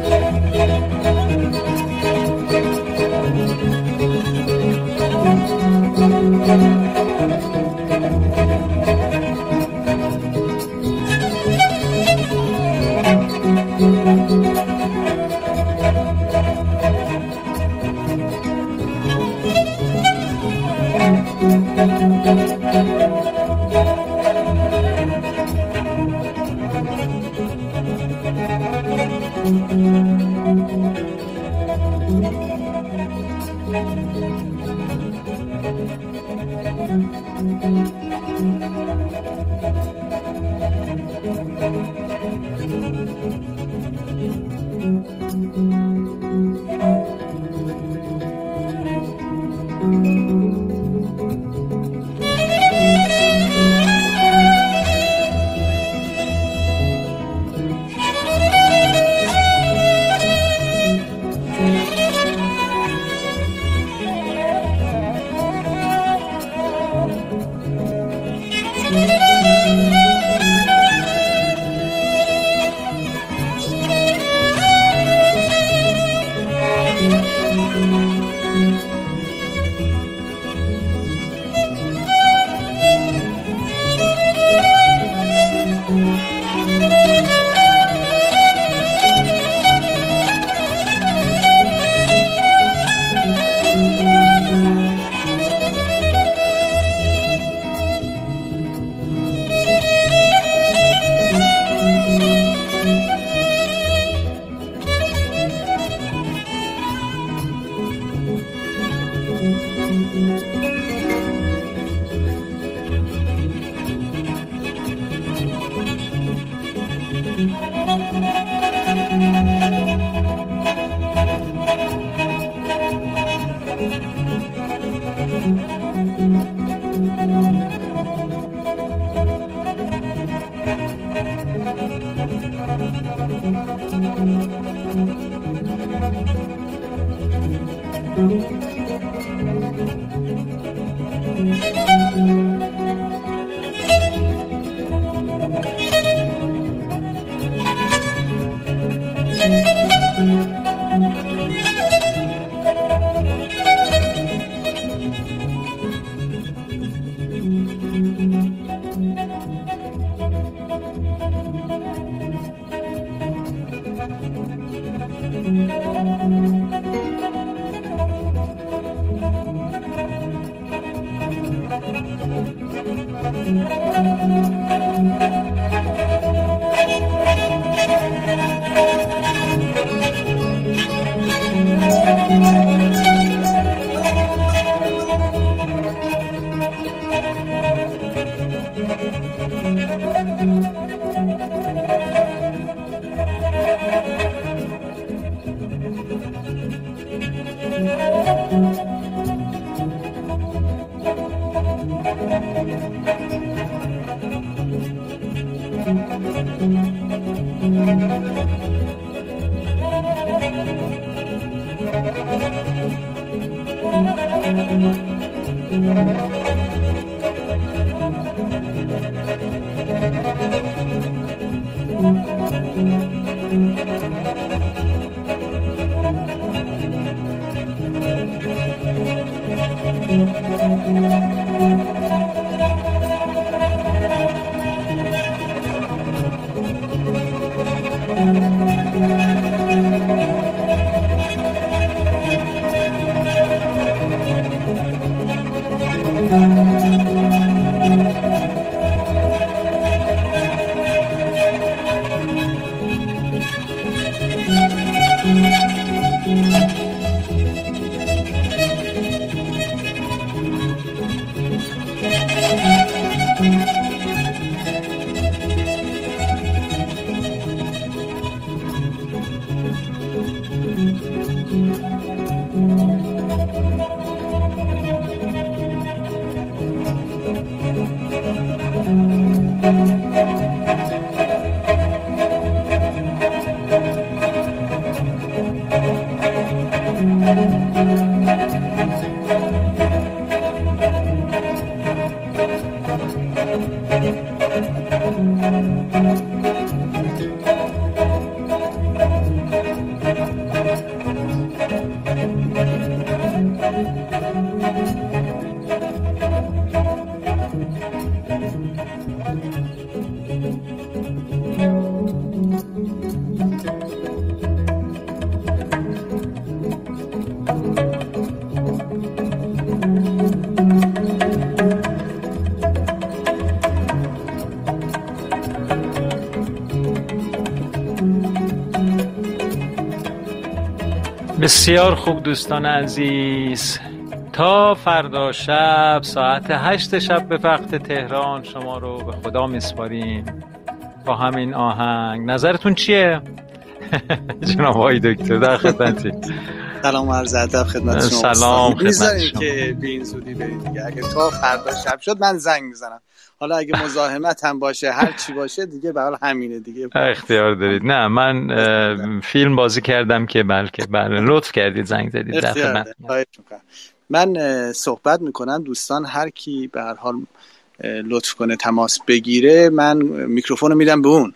بسیار خوب دوستان عزیز. تا فردا شب ساعت هشت شب به وقت تهران شما رو به خدا میسپاریم. با همین آهنگ. نظرتون چیه؟ [laughs] جناب آقای دکتر در خدمتی سلام عرض ادب خدمت شما. سلام خدمت شما. که به این زودی برید دیگه. اگه تا فردا شب شد من زنگ می‌زنم. حالا اگه مزاحمت هم باشه هر چی باشه دیگه به همینه دیگه. اختیار دارید. نه من فیلم بازی کردم که بلکه بله لطف کردید زنگ زدید در من صحبت می‌کنم. دوستان هر کی به هر حال لطف کنه تماس بگیره من میکروفون رو میدم به اون.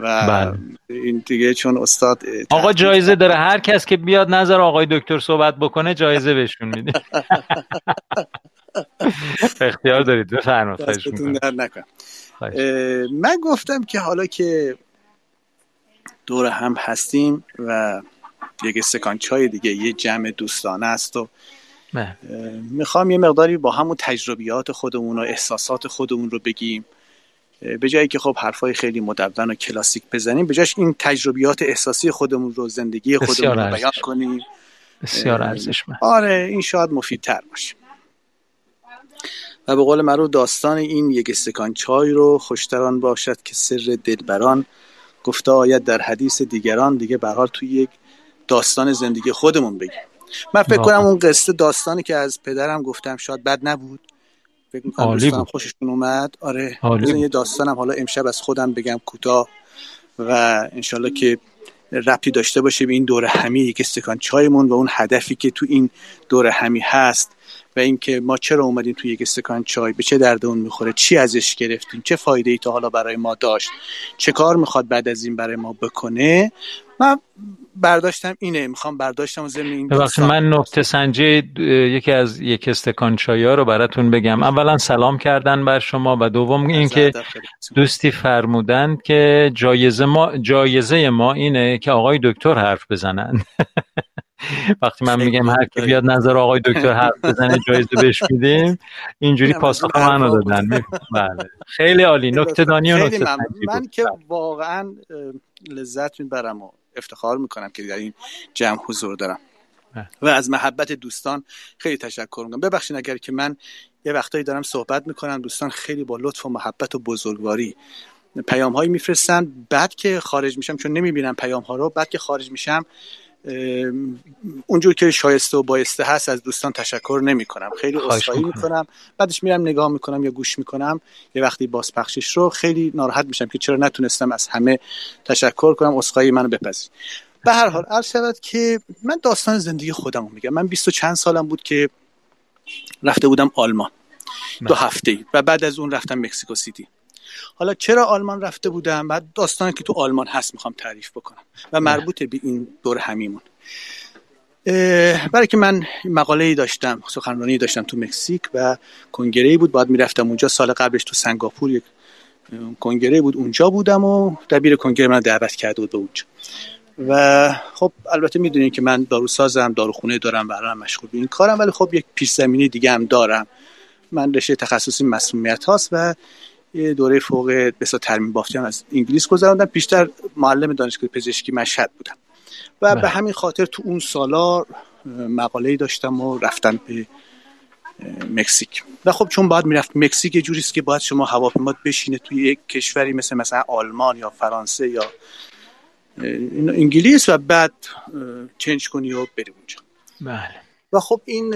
و بله. این دیگه چون استاد آقا جایزه داره. هر کس که بیاد نظر آقای دکتر صحبت بکنه جایزه بهشون میده. [laughs] اختیار دارید بفرمایید من گفتم که حالا که دور هم هستیم و یک استکان چای دیگه یه جمع دوستانه است و می‌خوام یه مقداری با همون تجربیات خودمون و احساسات خودمون رو بگیم. به جایی که خب حرفای خیلی مدون و کلاسیک بزنیم به جاش این تجربیات احساسی خودمون رو زندگی خودمون رو بیان کنیم. بسیار ارزشمند. آره این شاید مفیدتر باشه. و به قول مرو داستان این یک استکان چای رو خوشتران باشد که سر دلبران گفته آید در حدیث دیگران. دیگه به حال توی یک داستان زندگی خودمون بگیم. من فکر کنم اون قصه داستانی که از پدرم گفتم شاید بد نبود. فکر می‌کنم خوششون اومد. آره یه داستانم حالا امشب از خودم بگم کوتاه و انشالله که ربطی داشته باشه به این دور همی یک استکان چایمون و اون هدفی که تو این دور همی هست. و اینکه ما چرا اومدیم تو یک استکان چای؟ به چه درد اون می‌خوره؟ چی ازش گرفتیم؟ چه فایده ای تا حالا برای ما داشت؟ چه کار می‌خواد بعد از این برای ما بکنه؟ من برداشتم اینه می‌خوام برداشتم و ضمن این من نقطه سنجی یکی از یک استکان چای ها رو براتون بگم. اولا سلام کردن بر شما و دوم اینکه دوستی فرمودن که جایزه ما جایزه ما اینه که آقای دکتر حرف بزنن. [laughs] وقتی من میگم هر کی بیاد نظر آقای دکتر حرف بزنه جایزه بهش میدیم اینجوری پاسخ منو دادن. [laughs] بله. خیلی عالی. نکته دانی و نکته من که واقعا لذت می‌برم و افتخار می‌کنم که در این جمع حضور دارم. بله. و از محبت دوستان خیلی تشکر می‌کنم. ببخشید اگر که من یه وقتایی دارم صحبت می‌کنم دوستان خیلی با لطف و محبت و بزرگواری پیام هایی میفرستن. بعد که خارج میشم چون نمی‌بینم پیام ها رو بعد که خارج میشم اونجور که شایسته و بایسته هست از دوستان تشکر نمی کنم خیلی عذرخواهی می‌کنم. بعدش میرم نگاه می‌کنم یا گوش می‌کنم. یه وقتی بازپخشش رو خیلی ناراحت میشم که چرا نتونستم از همه تشکر کنم. عذرخواهی منو بپذیر به هر حال عرض شود که من داستان زندگی خودم رو میگم. من بیست و چند سالم بود که رفته بودم آلمان. دو بله. هفته و بعد از اون رفتم مکسیکو سیتی. حالا چرا آلمان رفته بودم بعد داستانی که تو آلمان هست می‌خوام تعریف بکنم و مربوط به این دور همیمون. برای که من مقاله ای داشتم سخنرانی داشتم تو مکزیک و کنگره بود باید می‌رفتم اونجا. سال قبلش تو سنگاپور یک کنگره بود اونجا بودم و دبیر کنگره من دعوت کرده بود به اونجا. و خب البته می‌دونین که من داروسازم داروخونه دارم و مشغول به این کارم ولی خب یک پیش زمینی دیگه هم دارم. من رشته تخصصی مسمومیت هاست و یه دوره فوق بسا ترمیم بافتی هم از انگلیس گذراندم. بیشتر معلم دانشگاه پزشکی مشهد بودم. و به بله. همین خاطر تو اون سالا مقاله داشتم و رفتم به مکزیک. و خب چون باید می‌رفت مکزیک یه جوریست که باید شما هواپیمات بشینه توی یک کشوری مثل مثلا آلمان یا فرانسه یا انگلیس و بعد چنج کنی و بری اونجا. بله. و خب این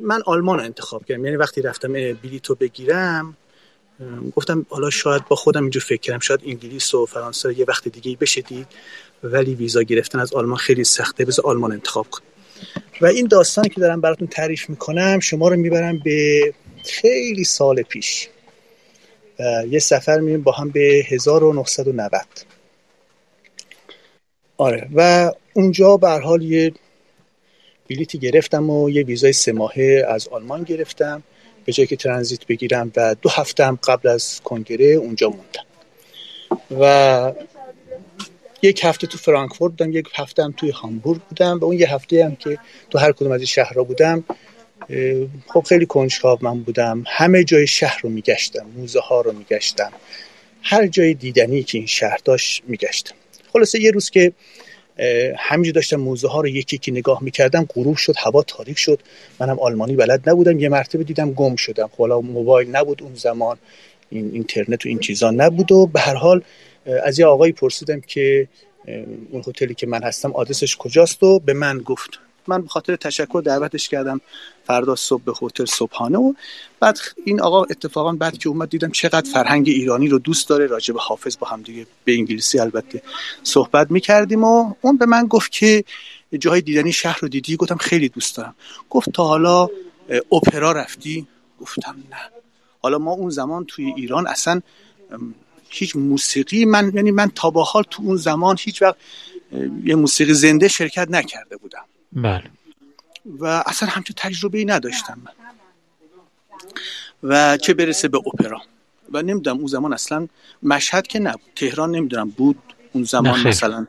من آلمان رو انتخاب کردم. یعنی وقتی رفتم بلیتو بگیرم گفتم حالا شاید با خودم اینجور فکر کردم شاید انگلیس و فرانسه یه وقت دیگه بشه دید ولی ویزا گرفتن از آلمان خیلی سخته بذار آلمان انتخاب کن و این داستانی که دارم براتون تعریف می‌کنم شما رو می‌برم به خیلی سال پیش. یه سفر میریم با هم به 1990 آره و اونجا به حال یه بلیتی گرفتم و یه ویزای سه ماهه از آلمان گرفتم. به جایی که ترانزیت بگیرم و دو هفته هم قبل از کنگره اونجا موندم. و یک هفته تو فرانکفورت بودم یک هفته هم توی هامبورگ بودم و اون یه هفته هم که تو هر کدوم از شهرها بودم خب خیلی کنجکاو من بودم. همه جای شهر رو میگشتم موزه ها رو میگشتم. هر جای دیدنی که این شهر داشت میگشتم. خلاصه یه روز که همینجور داشتم موزه ها رو یکی که نگاه می‌کردم غروب شد هوا تاریک شد. منم آلمانی بلد نبودم یه مرتبه دیدم گم شدم. خب حالا موبایل نبود اون زمان این اینترنت و این چیزا نبود و به هر حال از یه آقایی پرسیدم که اون هتلی که من هستم آدرسش کجاست و به من گفت. من به خاطر تشکر دعوتش کردم فردا صبح به هتل صبحانه و بعد این آقا اتفاقا بعد که اومد دیدم چقدر فرهنگ ایرانی رو دوست داره راجع به حافظ با هم دیگه به انگلیسی البته صحبت می‌کردیم و اون به من گفت که جای دیدنی شهر رو دیدی؟ گفتم خیلی دوست دارم. گفت تا حالا اپرا رفتی؟ گفتم نه. حالا ما اون زمان توی ایران اصلا هیچ موسیقی من یعنی من تا با حال تو اون زمان هیچ وقت یه موسیقی زنده شرکت نکرده بودم. بله. و اصلا همچون تجربه ای نداشتم من. و چه برسه به اپرا. و نمی‌دونم اون زمان اصلا مشهد که نبود. تهران نمی‌دونم بود اون زمان نخیر. مثلا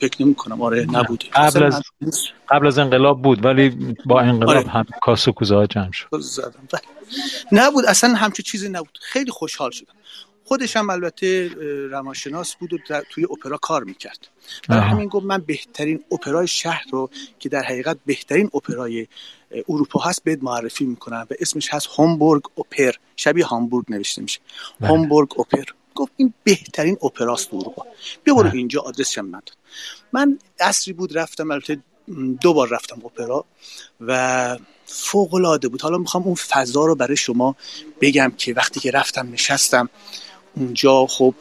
فکر نمی کنم آره نبود. قبل از قبل از انقلاب بود ولی با انقلاب آره. هم کاسو کوزه جمع شد. نبود اصلا همچون چیزی نبود. خیلی خوشحال شدم. خودش هم البته روانشناس بود و توی اپرا کار می‌کرد. برای همین گفت من بهترین اپرای شهر رو که در حقیقت بهترین اپرای اروپا هست بهت معرفی می‌کنم و اسمش هست هامبورگ اپر شبیه هامبورگ نوشته میشه. بله. هامبورگ اپر گفت این بهترین اپراست اروپا. بیا برو. اینجا آدرسش من داد من اصری بود رفتم البته دو بار رفتم اپرا و فوق العاده بود. حالا می‌خوام اون فضا رو برای شما بگم که وقتی که رفتم نشستم اونجا خب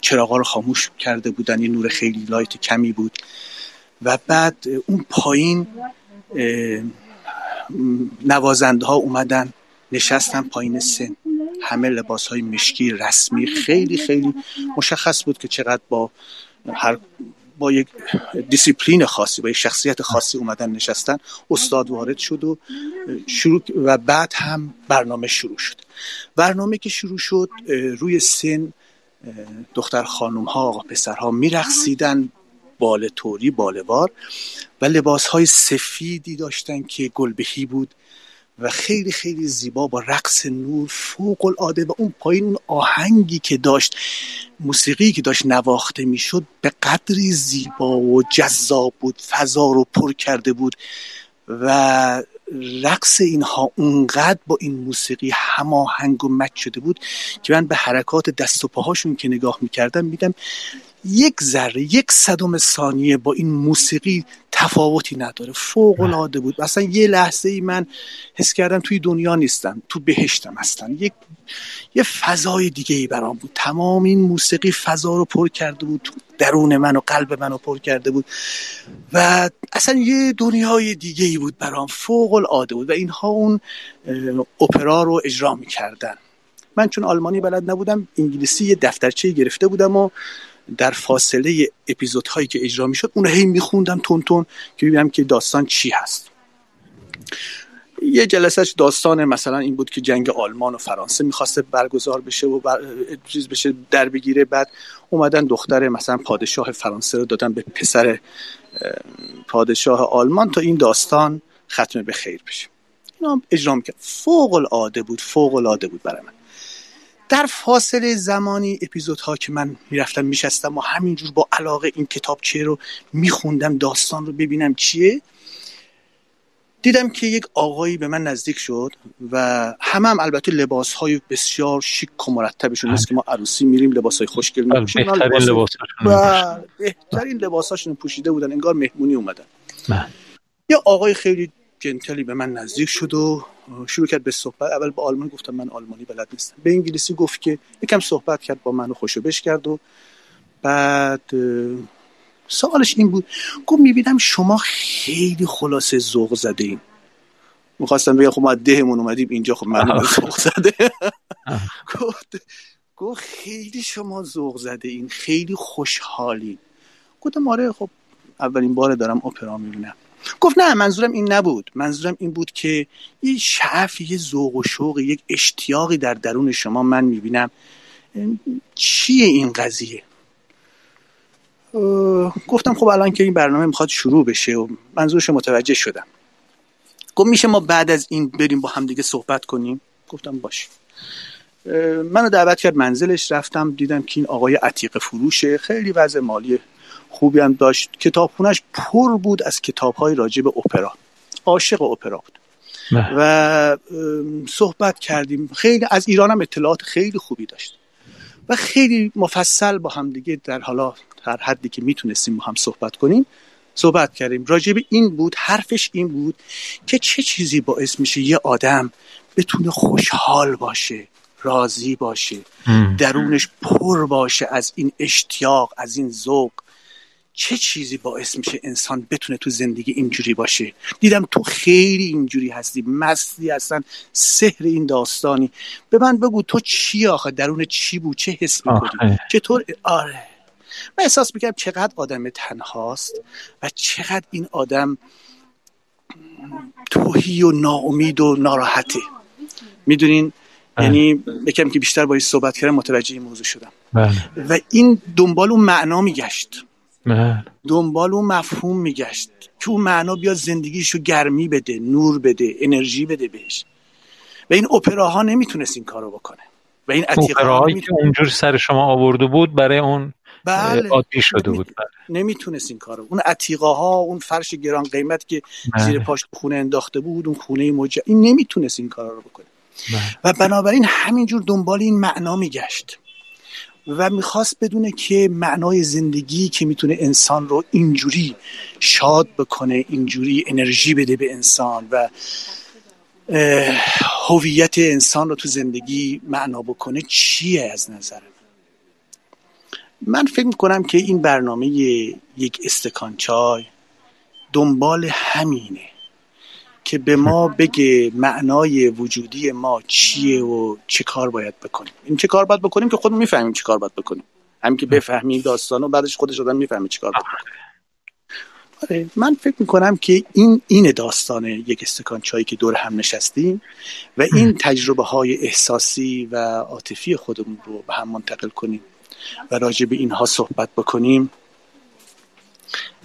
چراغا رو خاموش کرده بودن یه نور خیلی لایت کمی بود. و بعد اون پایین نوازنده ها اومدن نشستن پایین سن. همه لباس های مشکی رسمی خیلی خیلی مشخص بود که چقدر با هر با یک دیسیپلین خاصی با یک شخصیت خاصی اومدن نشستن استاد وارد شد و شروع و بعد هم برنامه شروع شد. برنامه که شروع شد روی سن دختر خانم ها آقا پسرها میرقصیدن بال توری بالوار و لباس های سفیدی داشتن که گلبهی بود. و خیلی خیلی زیبا با رقص نور فوق العاده و اون پایین اون آهنگی که داشت موسیقی که داشت نواخته می‌شد به قدری زیبا و جذاب بود فضا رو پر کرده بود و رقص اینها اونقدر با این موسیقی هماهنگ و مچ شده بود که من به حرکات دست و پاهاشون که نگاه می‌کردم میدم یک ذره یک صدم ثانیه با این موسیقی تفاوتی نداره. فوق العاده بود. اصلا یه لحظه ای من حس کردم توی دنیا نیستم تو بهشتم هستم. یک یه فضای دیگه ای برام بود. تمام این موسیقی فضا رو پر کرده بود درون من و قلب من رو پر کرده بود. و اصلا یه دنیای دیگه ای بود برام. فوق العاده بود. و اینها اون اپرا رو اجرا می‌کردن. من چون آلمانی بلد نبودم انگلیسی یه دفترچه گرفته بودم و در فاصله اپیزودهایی که اجرا می‌شد اون هی میخوندم تون تون که ببینم که داستان چی هست. یه جلسهش داستان مثلا این بود که جنگ آلمان و فرانسه می‌خواسته برگزار بشه و بر... چیز بشه در بگیره. بعد اومدن دختر مثلا پادشاه فرانسه رو دادن به پسر پادشاه آلمان تا این داستان ختم به خیر بشه. اینا اجرا می‌کرد. فوق العاده بود فوق العاده بود برای من. در فاصله زمانی اپیزودها که من می‌رفتم میشستم و همینجور با علاقه این کتابچه رو میخوندم داستان رو ببینم چیه دیدم که یک آقایی به من نزدیک شد و همه هم البته لباس های بسیار شیک و مرتبشون نیست که ما عروسی میریم لباس های خوشگل میپوشیم. بهترین لباس بهترین لباساشون پوشیده بودن انگار مهمونی اومدن. یه آقای خیلی جنتلی به من نزدیک شد و شروع کرد به صحبت. اول به آلمان گفتم من آلمانی بلد نیستم. به انگلیسی گفت که یکم صحبت کرد با من و خوشو بش کرد و بعد سوالش این بود. گفت می‌بینم شما خیلی خلاصه ذوق زده این می‌خواستم بگم خب ما دهمون اومدیم اینجا خب من [laughs] ذوق زده. گفت گفت خیلی شما ذوق زده این خیلی خوشحالی گفتم آره خب اولین بار دارم اپرا می‌بینم. گفت نه منظورم این نبود. منظورم این بود که یه شعف یه ذوق و شوق یک اشتیاقی در درون شما من می‌بینم. چیه این قضیه؟ گفتم خب الان که این برنامه می‌خواد شروع بشه و منظورش متوجه شدم. گفت میشه ما بعد از این بریم با هم دیگه صحبت کنیم؟ گفتم باش. منو دعوت کرد منزلش. رفتم دیدم که این آقای عتیق فروشه. خیلی وضع مالی خوبی هم داشت. کتابخونش پر بود از کتابهای راجع به اپرا. عاشق اپرا بود. نه. و صحبت کردیم. خیلی از ایران هم اطلاعات خیلی خوبی داشت. و خیلی مفصل با هم دیگه در حالا هر حدی که می‌تونستیم با هم صحبت کنیم صحبت کردیم. راجع به این بود حرفش این بود که چه چیزی باعث میشه یه آدم بتونه خوشحال باشه راضی باشه درونش پر باشه از این اشتیاق از این ذوق. چه چیزی باعث میشه انسان بتونه تو زندگی اینجوری باشه؟ دیدم تو خیلی اینجوری هستی مستی هستن سحر این داستانی. به من بگو تو چی آخه؟ درون چی بود؟ چه حس می‌کنی چطور؟ آره. من احساس می‌کنم چقدر آدم تنهاست و چقدر این آدم توهی و ناامید و ناراحته. می‌دونین؟ یعنی یکم که بیشتر با صحبت کردم متوجه این موضوع شدم. بله. و این دنبال اون معنا میگشت. بله. دنبال اون مفهوم میگشت که اون معنا بیا زندگیشو گرمی بده نور بده انرژی بده بهش و این اپراها نمی‌تونست این کارو بکنه و این عتیقه که اونجور سر شما آورده بود برای اون بله. عادی شده بود بله. نمی‌تونست این کارو اون عتیقه ها اون فرش گران قیمت که بله. زیر پاش خونه انداخته بود اون خونه موجه این نمی‌تونست این کار رو بکنه بله. و بنابراین همینجور دنبال این معنا میگشت و می‌خواست بدونه که معنای زندگی که می‌تونه انسان رو اینجوری شاد بکنه اینجوری انرژی بده به انسان و هویت انسان رو تو زندگی معنا بکنه چیه از نظر من؟ فکر می‌کنم که این برنامه یک استکان چای دنبال همینه. که به ما بگه معنای وجودی ما چیه و چه کار باید بکنیم. این چه کار باید بکنیم که خودمون می‌فهمیم چه کار باید بکنیم. همین که بفهمیم داستان و بعدش خودش آدم می‌فهمه چه کار باید بکنیم آره من فکر می‌کنم که این این داستان یک استکان چایی که دور هم نشستیم و این تجربه های احساسی و عاطفی خودمون رو به هم منتقل کنیم و راجع به اینها صحبت بکنیم.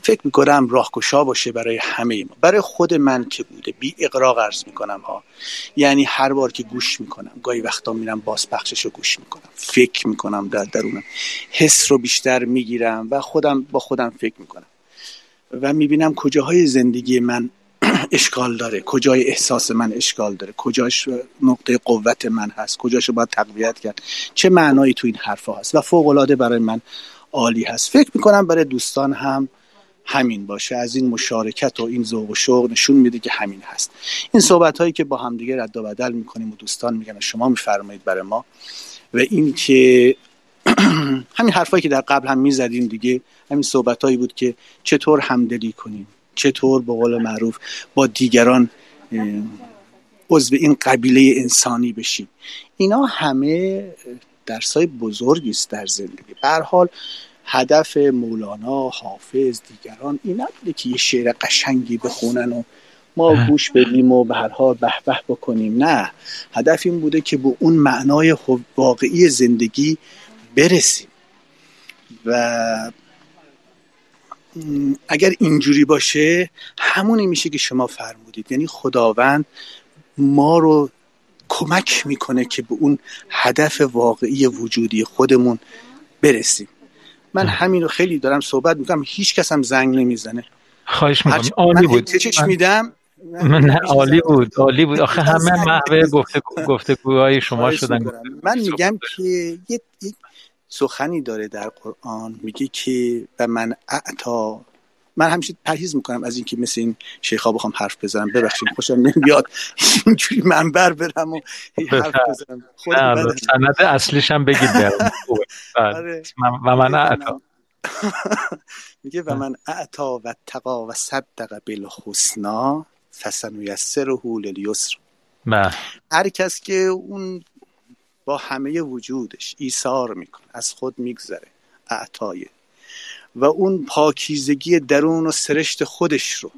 فکر می‌کنم راهگشا باشه برای همه ما. برای خود من که بوده بی اقراق عرض می‌کنم ها. یعنی هر بار که گوش می‌کنم گاهی وقتا میرم باز پخشش رو گوش می‌کنم. فکر می‌کنم در درونم حس رو بیشتر می‌گیرم و خودم با خودم فکر می‌کنم. و می‌بینم کجاهای زندگی من [clears throat] اشکال داره. کجای احساس من اشکال داره. کجاش نقطه قوت من هست. کجاش باید تقویت کرد. چه معنایی تو این حرفا هست؟ و فوق العاده برای من عالی هست. فکر می‌کنم برای دوستان هم همین باشه. از این مشارکت و این ذوق و شوق نشون میده که همین هست. این صحبت هایی که با همدیگه رد و بدل می‌کنیم و دوستان میگن شما میفرمایید برای ما. و این که [clears throat] همین حرفایی که در قبل هم می‌زدیم دیگه همین صحبت هایی بود که چطور همدلی کنیم؟ چطور به قول معروف با دیگران عضو این قبیله انسانی بشیم؟ اینا همه درسای بزرگی است در زندگی. به حال هدف مولانا حافظ دیگران این نبوده که یه شعر قشنگی بخونن و ما گوش بدیم و به هر حال به به بکنیم. نه. هدف این بوده که به اون معنای واقعی زندگی برسیم. و اگر اینجوری باشه همونی میشه که شما فرمودید. یعنی خداوند ما رو کمک می‌کنه که به اون هدف واقعی وجودی خودمون برسیم. من همین رو خیلی دارم صحبت می‌کنم. هیچ کس هم زنگ نمی‌زنه. خواهش می‌کنم. عالی بود. من میدم من نه عالی بود عالی بود. آخه همه محوه گفتگوهای [laughs] شما شدن. من میگم که یک سخنی داره در قرآن. میگه که و من اعتا من همیشه پرهیز می‌کنم از اینکه مثل این شیخا بخوام حرف بزنم. ببخشید خوشم نمیاد. اینجوری منبر برم و حرف بزنم. سند اصلیش هم بگید [laughs] بله. آره. و من اعتا [laughs] میگه و من اعتا و تقا و صدق بالحسنا فسنیسره لیسر بله. هر کس که اون با همه وجودش ایثار می‌کنه از خود میگذره. اعتایه و اون پاکیزگی درون و سرشت خودش رو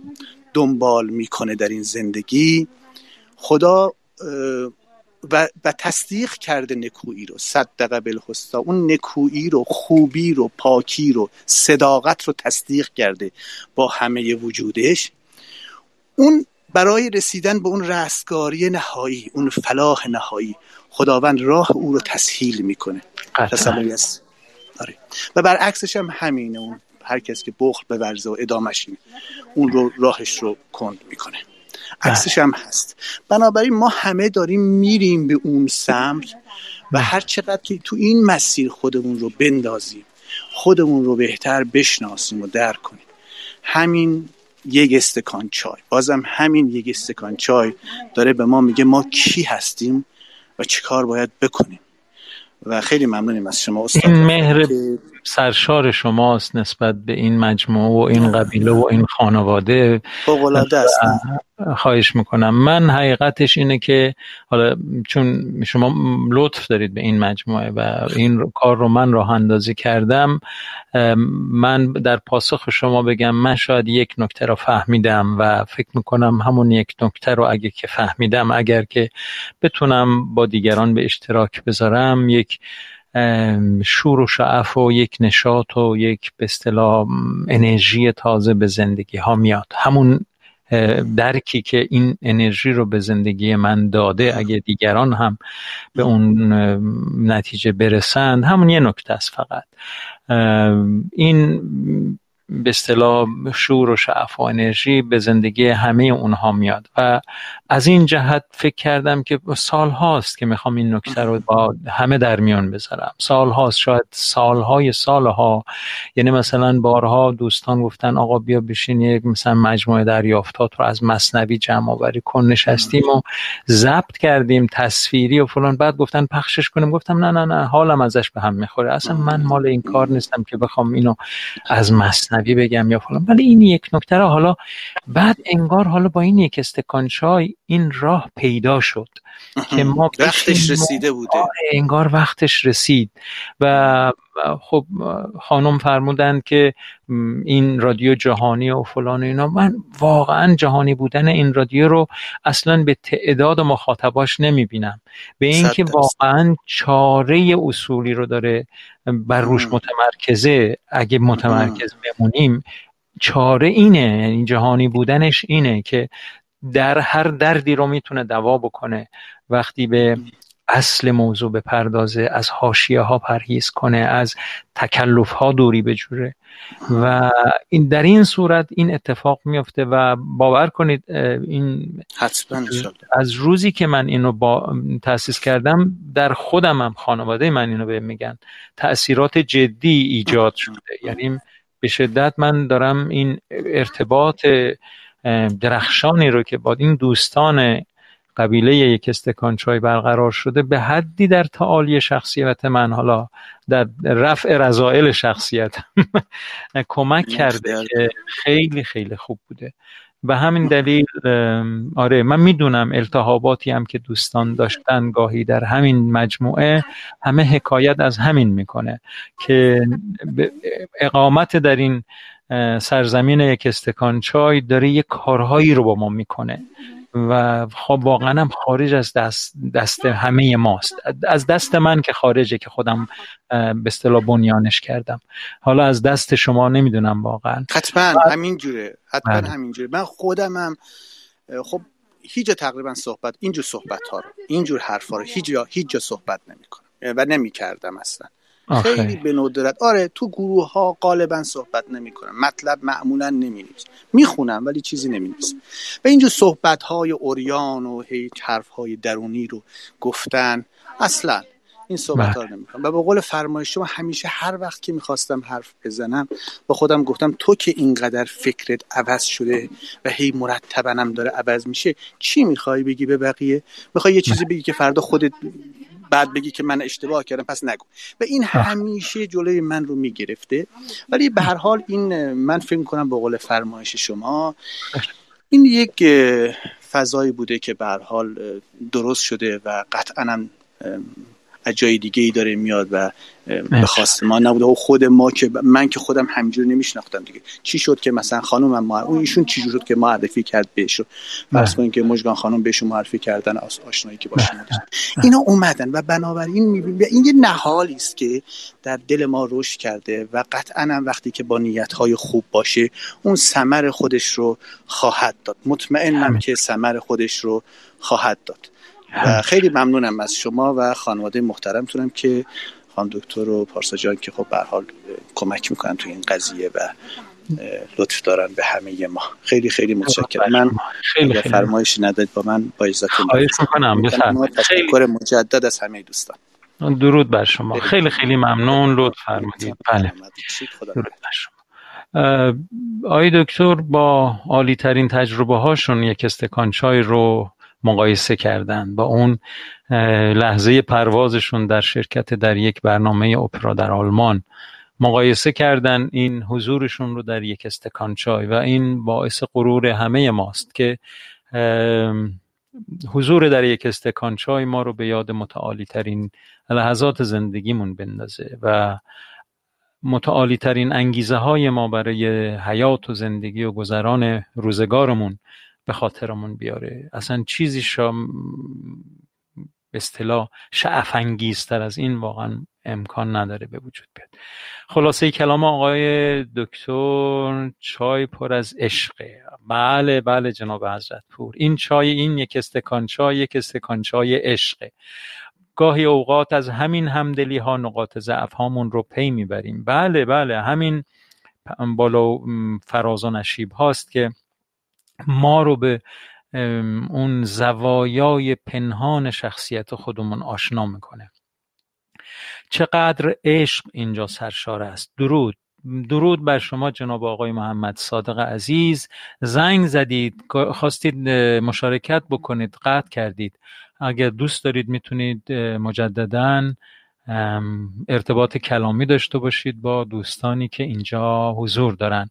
دنبال می‌کنه در این زندگی. خدا و, و تصدیق کرده نکویی رو صدقه بالحسنا اون نکویی رو خوبی رو پاکی رو صداقت رو تصدیق کرده با همه وجودش. اون برای رسیدن به اون رستگاری نهایی اون فلاح نهایی خداوند راه او رو تسهیل می‌کنه. تسلی است آره. و برعکسش هم همینه. اون هر کس که بخل به ورزه و ادامش اینه اون رو راهش رو کند می‌کنه. عکسش هم هست. بنابراین ما همه داریم میریم به اون سمت و هر چقدر که تو این مسیر خودمون رو بندازیم خودمون رو بهتر بشناسیم و درک کنیم. همین یک استکان چای. بازم همین یک استکان چای داره به ما میگه ما کی هستیم و چی کار باید بکنیم. و خیلی ممنونیم از شما استاد مهر سرشار شماست نسبت به این مجموعه و این قبیله و این خانواده. است. خواهش می‌کنم. من حقیقتش اینه که حالا چون شما لطف دارید به این مجموعه و این کار رو من راه اندازی کردم من در پاسخ شما بگم من شاید یک نکته رو فهمیدم و فکر می‌کنم همون یک نکته رو اگه که فهمیدم اگر که بتونم با دیگران به اشتراک بذارم یک شور و شعف و یک نشاط و یک به اصطلاح انرژی تازه به زندگی ها میاد. همون درکی که این انرژی رو به زندگی من داده اگه دیگران هم به اون نتیجه برسند همون یه نکته است فقط. این به اصطلاح شور و شعف و انرژی به زندگی همه اونها میاد. و از این جهت فکر کردم که سال هاست که می‌خوام این نکته رو با همه در میان بذارم. سال هاست شاید سالهای سالها. یعنی مثلا بارها دوستان گفتن آقا بیا بشین یک مثلا مجموعه دریافتات رو از مصنوی جمع آوری کن نشستیم و ضبط کردیم تصویری و فلان. بعد گفتن پخشش کنیم. گفتم نه نه نه حالم ازش به هم می‌خوره. اصلا من مال این کار نیستم که بخوام اینو از مصنوی بگم یا فلان. ولی این یک نکته حالا بعد انگار حالا با این یک استکان چای این راه پیدا شد. که ما وقتش رسیده بوده. انگار وقتش رسید. و خب خانم فرمودن که این رادیو جهانی و فلان اینا. من واقعا جهانی بودن این رادیو رو اصلا به تعداد مخاطباش نمی‌بینم. به اینکه واقعا چاره اصولی رو داره بر روش متمرکزه. اگه متمرکز بمونیم چاره اینه یعنی جهانی بودنش اینه که در هر دردی رو می‌تونه دوا بکنه. وقتی به اصل موضوع بپردازه از حاشیه ها پرهیز کنه از تکلف ها دوری بجوره. و این در این صورت این اتفاق میفته و باور کنید این از روزی که من اینو با تاسیس کردم در خودم هم خانواده من اینو به میگن. تاثیرات جدی ایجاد شده. یعنی به شدت من دارم این ارتباط درخشانی رو که با این دوستان قبیله یک استکان چای برقرار شده به حدی در تعالی شخصیت من حالا در رفع رضائل شخصیت [laughs] کمک کرده که خیلی خیلی خوب بوده. و همین دلیل آره من می‌دونم التهاباتی هم که دوستان داشتن گاهی در همین مجموعه همه حکایت از همین می‌کنه که اقامت در این سرزمین یک استکان چای داره یه کارهایی رو با ما می‌کنه. و خب واقعا هم خارج از دست, دست همه ماست. از دست من که خارجه که خودم به اصطلاح بنیانش کردم. حالا از دست شما نمی‌دونم واقعا. حتما همین جوره حتما بله. همین جوره من خودم هم خب هیچ تقریبا صحبت اینجور صحبت ها رو اینجور حرفا رو هیچ جا هیچ جا صحبت نمی‌کنم. و نمی‌کردم اصلا. خیلی به ندرت آره تو گروه ها غالبا صحبت نمی‌کنم مطلب معمولا نمی می‌خونم ولی چیزی نمی و اینجور صحبت های اوریان و هیچ حرف های درونی رو گفتن. اصلا این صحبت ها بله. و به قول فرمایش شما همیشه هر وقت که می‌خواستم حرف بزنم با خودم گفتم تو که اینقدر فکرت عوض شده و هی مرتبنم داره عوض میشه چی می‌خوای بگی به بقیه؟ می‌خوای یه چیزی بگی که فردا خودت بعد بگی که من اشتباه کردم پس نگو. و این همیشه جلوی من رو می‌گرفته. ولی به هر حال این من فکر کنم به قول فرمایش شما این یک فضایی بوده که به هر حال درست شده و قطعا از جای دیگه ای داره میاد و به خواست ما نبوده. و خود ما که من که خودم همینجوری نمیشناختم دیگه. چی شد که مثلا خانم ما اون ایشون چی شد که معرفی کرد بهش؟ فرض کنید که مجگان خانم بهشون معرفی کردن از آشنایی که باشون اینا اومدن و بنابراین می‌بینیم این یه نهالی است که در دل ما رشد کرده و قطعا هم وقتی که با نیت های خوب باشه اون ثمر خودش رو خواهد داد. مطمئنم که ثمر خودش رو خواهد داد. و خیلی ممنونم از شما و خانواده محترمتونم که خانم دکتر و پارسا جان که خب به حال کمک می‌کنن تو این قضیه و لطف دارن به همه ما. خیلی خیلی متشکرم. من خیلی خیلی. فرمایش نداد با من با عزتون خواهش می‌کنم تشکر مجدد از همه دوستان. درود بر شما. خیلی خیلی ممنون. لطف فرمودید بله. درود بر شما. آقای دکتر با عالی ترین تجربه هاشون یک استکان چای رو مقایسه کردن با اون لحظه پروازشون در شرکت در یک برنامه اپرا در آلمان مقایسه کردن این حضورشون رو در یک استکان چای و این باعث غرور همه ماست که حضور در یک استکان چای ما رو به یاد متعالی ترین لحظات زندگیمون بندازه و متعالی ترین انگیزه های ما برای حیات و زندگی و گذران روزگارمون به خاطرمون بیاره. اصلا چیزی شام به اصطلاح شعف از این واقعا امکان نداره به وجود بیاد. خلاصه کلام آقای دکتر چای پر از عشقه. بله بله جناب حضرت پور این چای این یک استکان چای یک استکان چای عشقه. گاهی اوقات از همین همدلی ها نقاط ضعف هامون رو پی می‌بریم. بله بله همین بالا فراز و نشیب هاست که ما رو به اون زوایای پنهان شخصیت خودمون آشنا می‌کنه. چقدر عشق اینجا سرشار است. درود. درود بر شما جناب آقای محمد صادق عزیز. زنگ زدید. خواستید مشارکت بکنید. قطع کردید. اگر دوست دارید می‌تونید مجددا ارتباط کلامی داشته باشید با دوستانی که اینجا حضور دارن.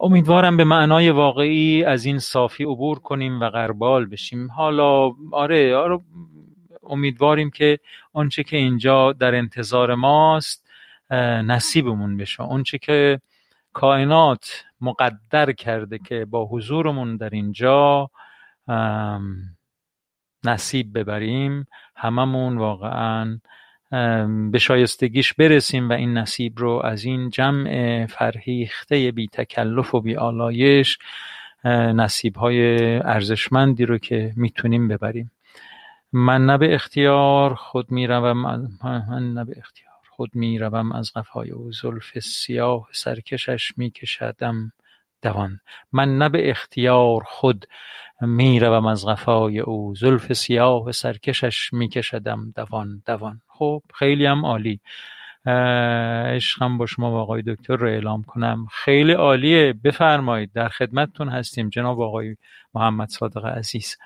امیدوارم به معنای واقعی از این صافی عبور کنیم و غربال بشیم. حالا آره, آره امیدواریم که آنچه که اینجا در انتظار ماست نصیبمون بشه. آنچه که کائنات مقدر کرده که با حضورمون در اینجا نصیب ببریم هممون واقعا به شایستگیش برسیم و این نصیب رو از این جمع فرهیخته بی تکلف و بی آلایش نصیب های ارزشمندی رو که می‌تونیم ببریم. من نه به اختیار خود می‌روم من نه به اختیار خود می‌روم از قفای او. زلف سیاه سرکشش میکشدم دوان. من نه به اختیار خود می‌روم از قفای او. زلف سیاه سرکشش میکشدم دوان دوان. خب خیلی هم عالی. عشقم با شما و آقای دکتر رو اعلام کنم. خیلی عالیه. بفرمایید. در خدمتتون هستیم جناب آقای محمد صادق عزیز.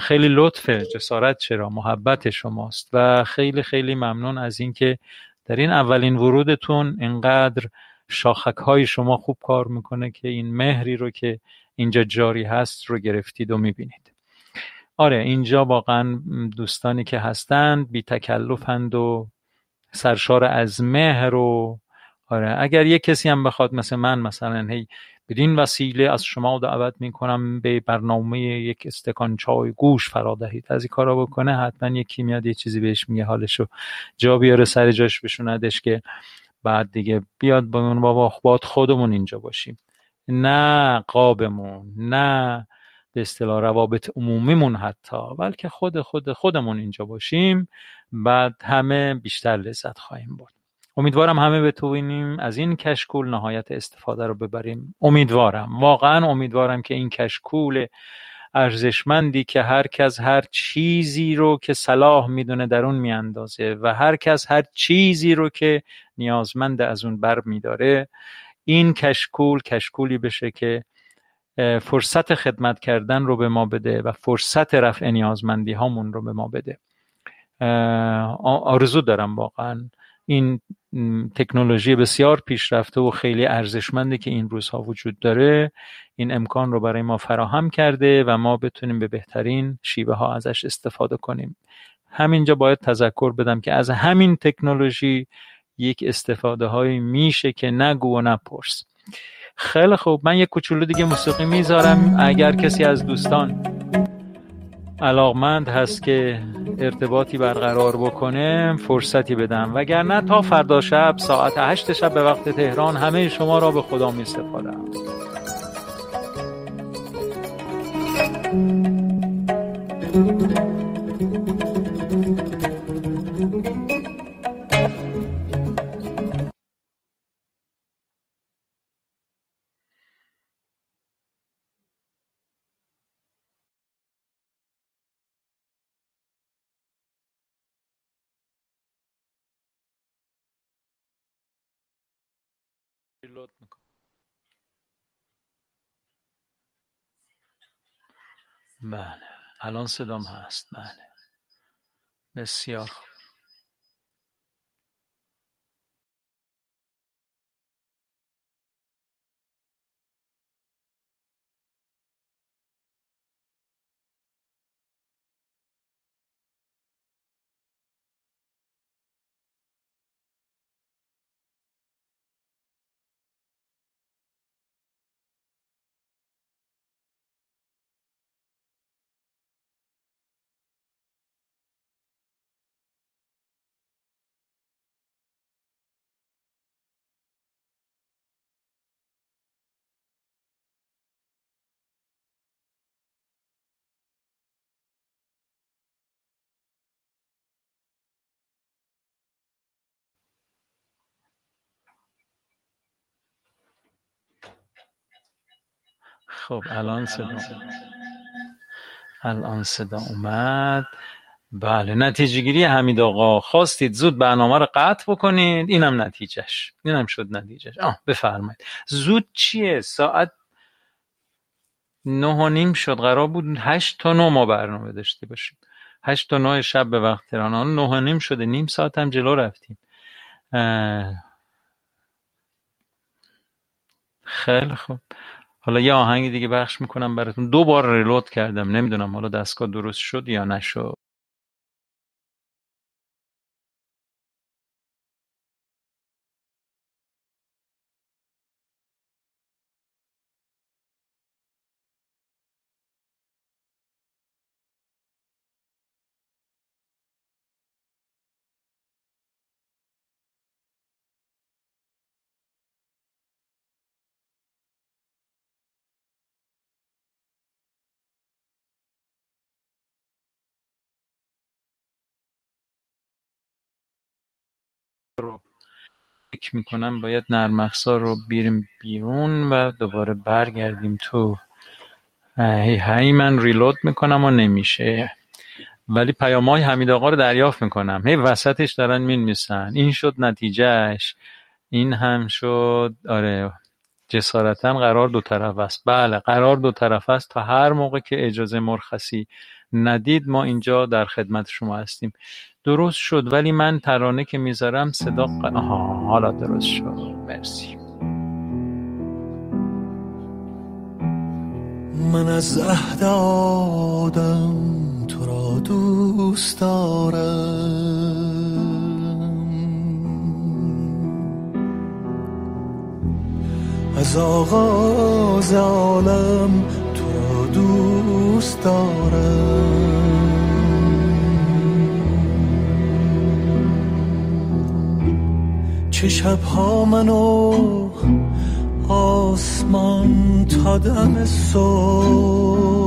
خیلی لطف جسارت چرا؟ محبت شماست. و خیلی خیلی ممنون از اینکه در این اولین ورودتون اینقدر شاخک های شما خوب کار می‌کنه که این مهری رو که اینجا جاری هست رو گرفتید و می‌بینید. آره اینجا واقعا دوستانی که هستند بی تکلفند و سرشار از مهر و آره اگر یه کسی هم بخواد مثل من مثلا هی بدین وسیله از شما دعوت می‌کنم به برنامه یک استکان چای گوش فرا دهید از این کارا بکنه حتما یکی میاد یه چیزی بهش میگه حالشو جا بیاره سر جاش بشوندش که بعد دیگه بیاد با اون بابا باد خودمون اینجا باشیم. نه قابمون نه به اصطلاح روابط عمومیمون حتی. بلکه خود خود خودمون اینجا باشیم. بعد همه بیشتر لذت خواهیم برد. امیدوارم همه بتوانیم از این کشکول نهایت استفاده رو ببریم. امیدوارم. واقعا امیدوارم که این کشکول ارزشمندی که هر کس هر چیزی رو که صلاح می‌دونه در اون میاندازه و هر کس هر چیزی رو که نیازمند از اون بر میداره این کشکول کشکولی بشه که فرصت خدمت کردن رو به ما بده و فرصت رفع نیازمندی هامون رو به ما بده. آرزو دارم واقعا این تکنولوژی بسیار پیشرفته و خیلی ارزشمنده که این روزها وجود داره این امکان رو برای ما فراهم کرده و ما بتونیم به بهترین شیوه ها ازش استفاده کنیم. همینجا باید تذکر بدم که از همین تکنولوژی یک استفاده هایی میشه که نگو و نپرس. خیلی خوب. من یک کوچولو دیگه موسیقی می‌ذارم. اگر کسی از دوستان علاقمند هست که ارتباطی برقرار بکنه فرصتی بدم. وگرنه تا فردا شب ساعت هشت شب به وقت تهران همه شما را به خدا می سپارم ریلود می‌کنم. بله. الان صدام هست. بله. بسیار خوب. خب الان صدا. الان صدا اومد. بله نتیجه گیری حمید آقا. خواستید زود برنامه رو قطع بکنید. اینم نتیجهش. اینم شد نتیجهش. آه بفرمایید. زود چیه؟ ساعت نه و نیم شد. قرار بود هشت تا نه ما برنامه داشته باشیم. هشت تا نه شب به وقت تهران. نه و نیم شده. نیم ساعت هم جلو رفتیم. خیلی خوب. حالا یه آهنگ دیگه بخش می‌کنم براتون. دو بار ریلود کردم. نمی‌دونم حالا دستگاه درست شد یا نشد. فکر می‌کنم باید نرم افزار رو بیریم بیرون و دوباره برگردیم تو هی هی من ریلود می‌کنم و نمیشه. ولی پیام های حمید آقا رو دریافت می‌کنم. هی وسطش دارن می‌نویسن. این شد نتیجهش این هم شد. آره جسارتا قرار دو طرف است. بله قرار دو طرف است تا هر موقع که اجازه مرخصی ندید ما اینجا در خدمت شما هستیم. درست شد ولی من ترانه که می‌ذارم صدا آها حالا درست شد. مرسی. من از عهد آدم تو را دوست دارم. از آغاز عالم تو را دوست دارم. چه شبها منو آسمان تا دم صبح.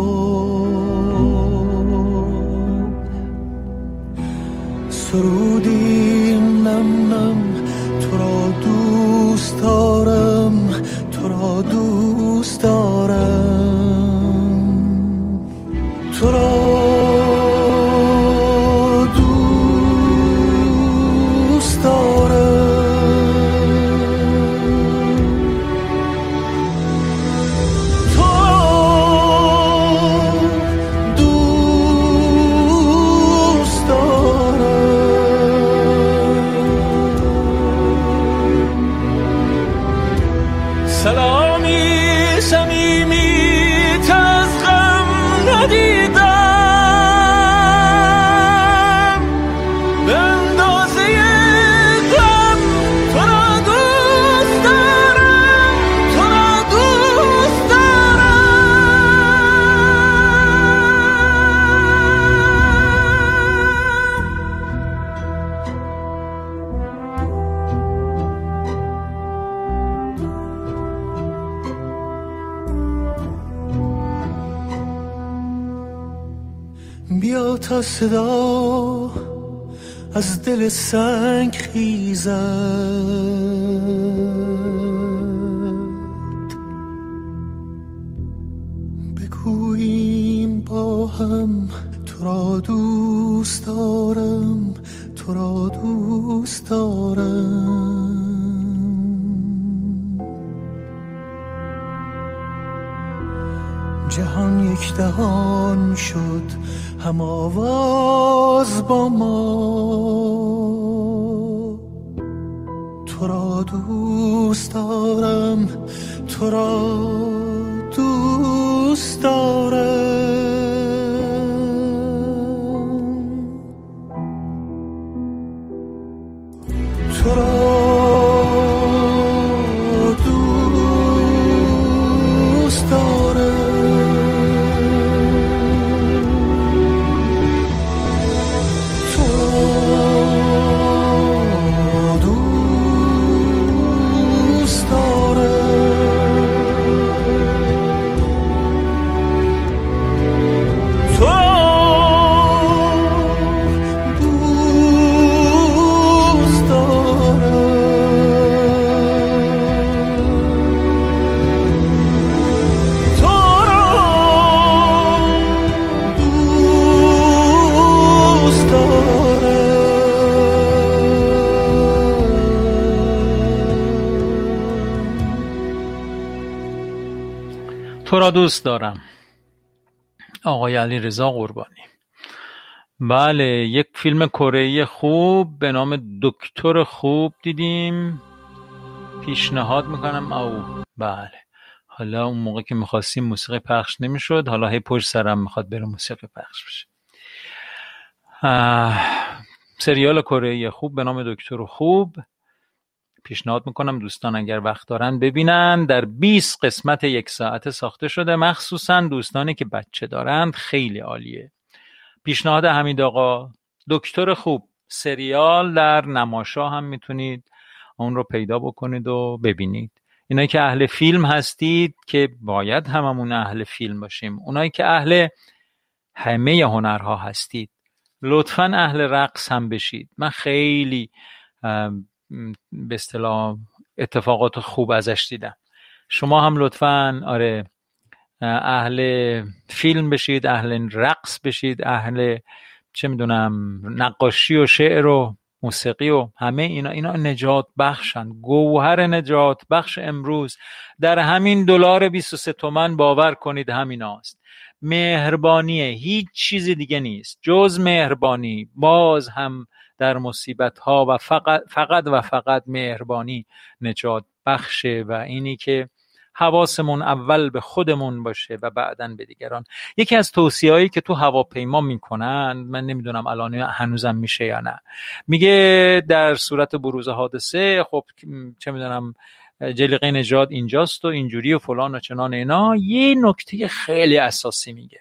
سرودیم نم نم تو را دوست دارم. صدا از دل سنگ خیزد. بگوییم با هم تو را دوست دارم تو را دوست دارم. جهان یک دهان شد هم آواز با ما. دوست دارم. آقای علی رضا قربانی. بله یک فیلم کره خوب به نام دکتر خوب دیدیم. پیشنهاد می‌کنم. او بله. حالا اون موقع که می‌خواستیم موسیقی پخش نمی‌شد حالا هی پشت سرم می‌خواد بره موسیقی پخش بشه. سریال کره خوب به نام دکتر خوب. پیشنهاد می‌کنم دوستان اگر وقت دارن ببینن. در 20 قسمت یک ساعت ساخته شده. مخصوصا دوستانی که بچه دارند خیلی عالیه. پیشنهاد حمید آقا. دکتر خوب. سریال در نماشا هم می‌تونید اون رو پیدا بکنید و ببینید. اینایی که اهل فیلم هستید که باید هممون اهل فیلم باشیم. اونایی که اهل همه هنرها هستید. لطفا اهل رقص هم بشید. من خیلی به اصطلاح اتفاقات خوب ازش دیدم. شما هم لطفا آره اهل فیلم بشید اهل رقص بشید اهل چه می‌دونم نقاشی و شعر و موسیقی و همه اینا اینا نجات بخشن. گوهر نجات بخش امروز. در همین دلار 23 تومن باور کنید همیناست مهربانیه هیچ چیزی دیگه نیست. جز مهربانی. باز هم در مصیبت ها و فقط, فقط و فقط مهربانی نجات بخشه و اینی که حواسمون اول به خودمون باشه و بعدا به دیگران. یکی از توصیهایی که تو هواپیما می‌کنن من نمی‌دونم الان هنوزم میشه یا نه. میگه در صورت بروز حادثه خب چه می‌دونم جلیقه نجات اینجاست و اینجوری و فلان و چنان اینا. یه نکته خیلی اساسی میگه.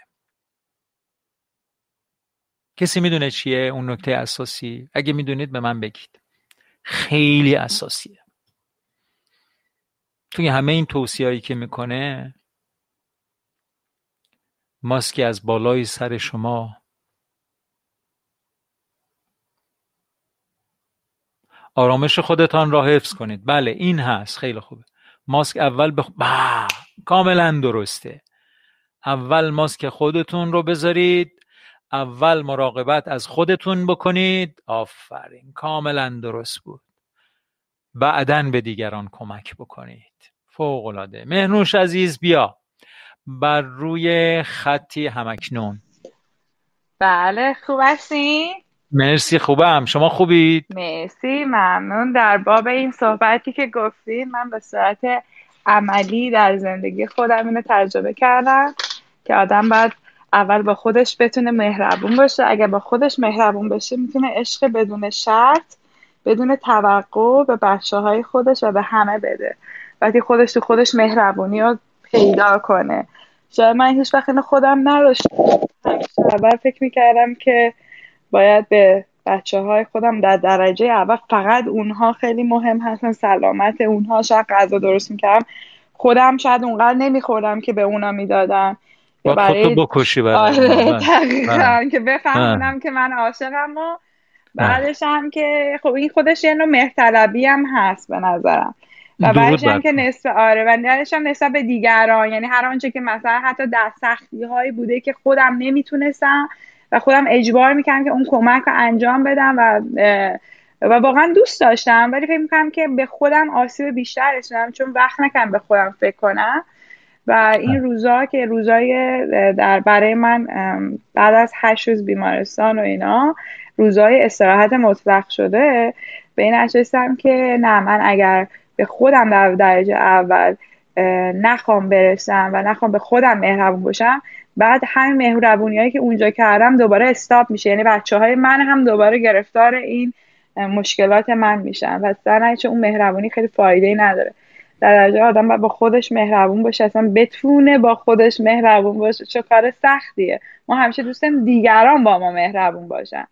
کسی می‌دونه چیه اون نکته اساسی؟ اگه می‌دونید به من بگید. خیلی اساسیه. توی همه این توصیهایی که می‌کنه ماسکی از بالای سر شما. آرامش خودتان را حفظ کنید. بله این هست. خیلی خوبه. ماسک اول بخ... با کاملا درسته. اول ماسک خودتون رو بذارید. اول مراقبت از خودتون بکنید. آفرین کاملا درست بود. بعدا به دیگران کمک بکنید. فوق العاده مهنوش عزیز بیا. بر روی خطی همکنون. بله خوب هستین مرسی خوبم. شما خوبید؟ مرسی ممنون. در باب این صحبتی که گفتین من به صورت عملی در زندگی خودم اینو تجربه کردم که آدم باید اول با خودش بتونه مهربون باشه. اگر با خودش مهربون باشه می‌تونه عشق بدون شرط بدون توقع به بچه های خودش و به همه بده. وقتی خودش تو خودش مهربونی رو پیدا کنه. شاید من هیچ وقت خودم نداشتم. اول فکر می‌کردم که باید به بچه های خودم در درجه اول فقط اونها خیلی مهم هستن سلامت اونها. شاید غذا درست می‌کردم. خودم شاید اونقدر نمیخوردم که به اونا می‌دادم. با برای بکشی آره بله. که بفهمونم که من عاشقم و بعدش هم که خب این خودش یه نوع مهرطلبی هم هست به نظرم. و بعدش هم که نسبت آره و بعدش هم نسبت به دیگران. یعنی هر آنچه که مثلا حتی در سختی هایی بوده که خودم نمی‌تونستم و خودم اجبار می‌کنم که اون کمک رو انجام بدم و و واقعا دوست داشتم. ولی فکر می‌کنم که به خودم آسیب بیشتر رسیدم چون وقت نکنم به خودم فکر کنم. و این روزا که روزای در برای من بعد از هشت روز بیمارستان و اینا روزای استراحت مطلق شده به این نشستم که نه من اگر به خودم در درجه اول نخوام برسم و نخوام به خودم مهربون باشم بعد همین مهربونی هایی که اونجا کردم دوباره استاب میشه. یعنی بچه های من هم دوباره گرفتار این مشکلات من میشن. و در اون مهربونی خیلی فایده ای نداره. درجه آدم باید با خودش مهربون باشه اصلا بتونه با خودش مهربون باشه چه کار سختیه. ما همیشه دوستیم دیگران با ما مهربون باشن.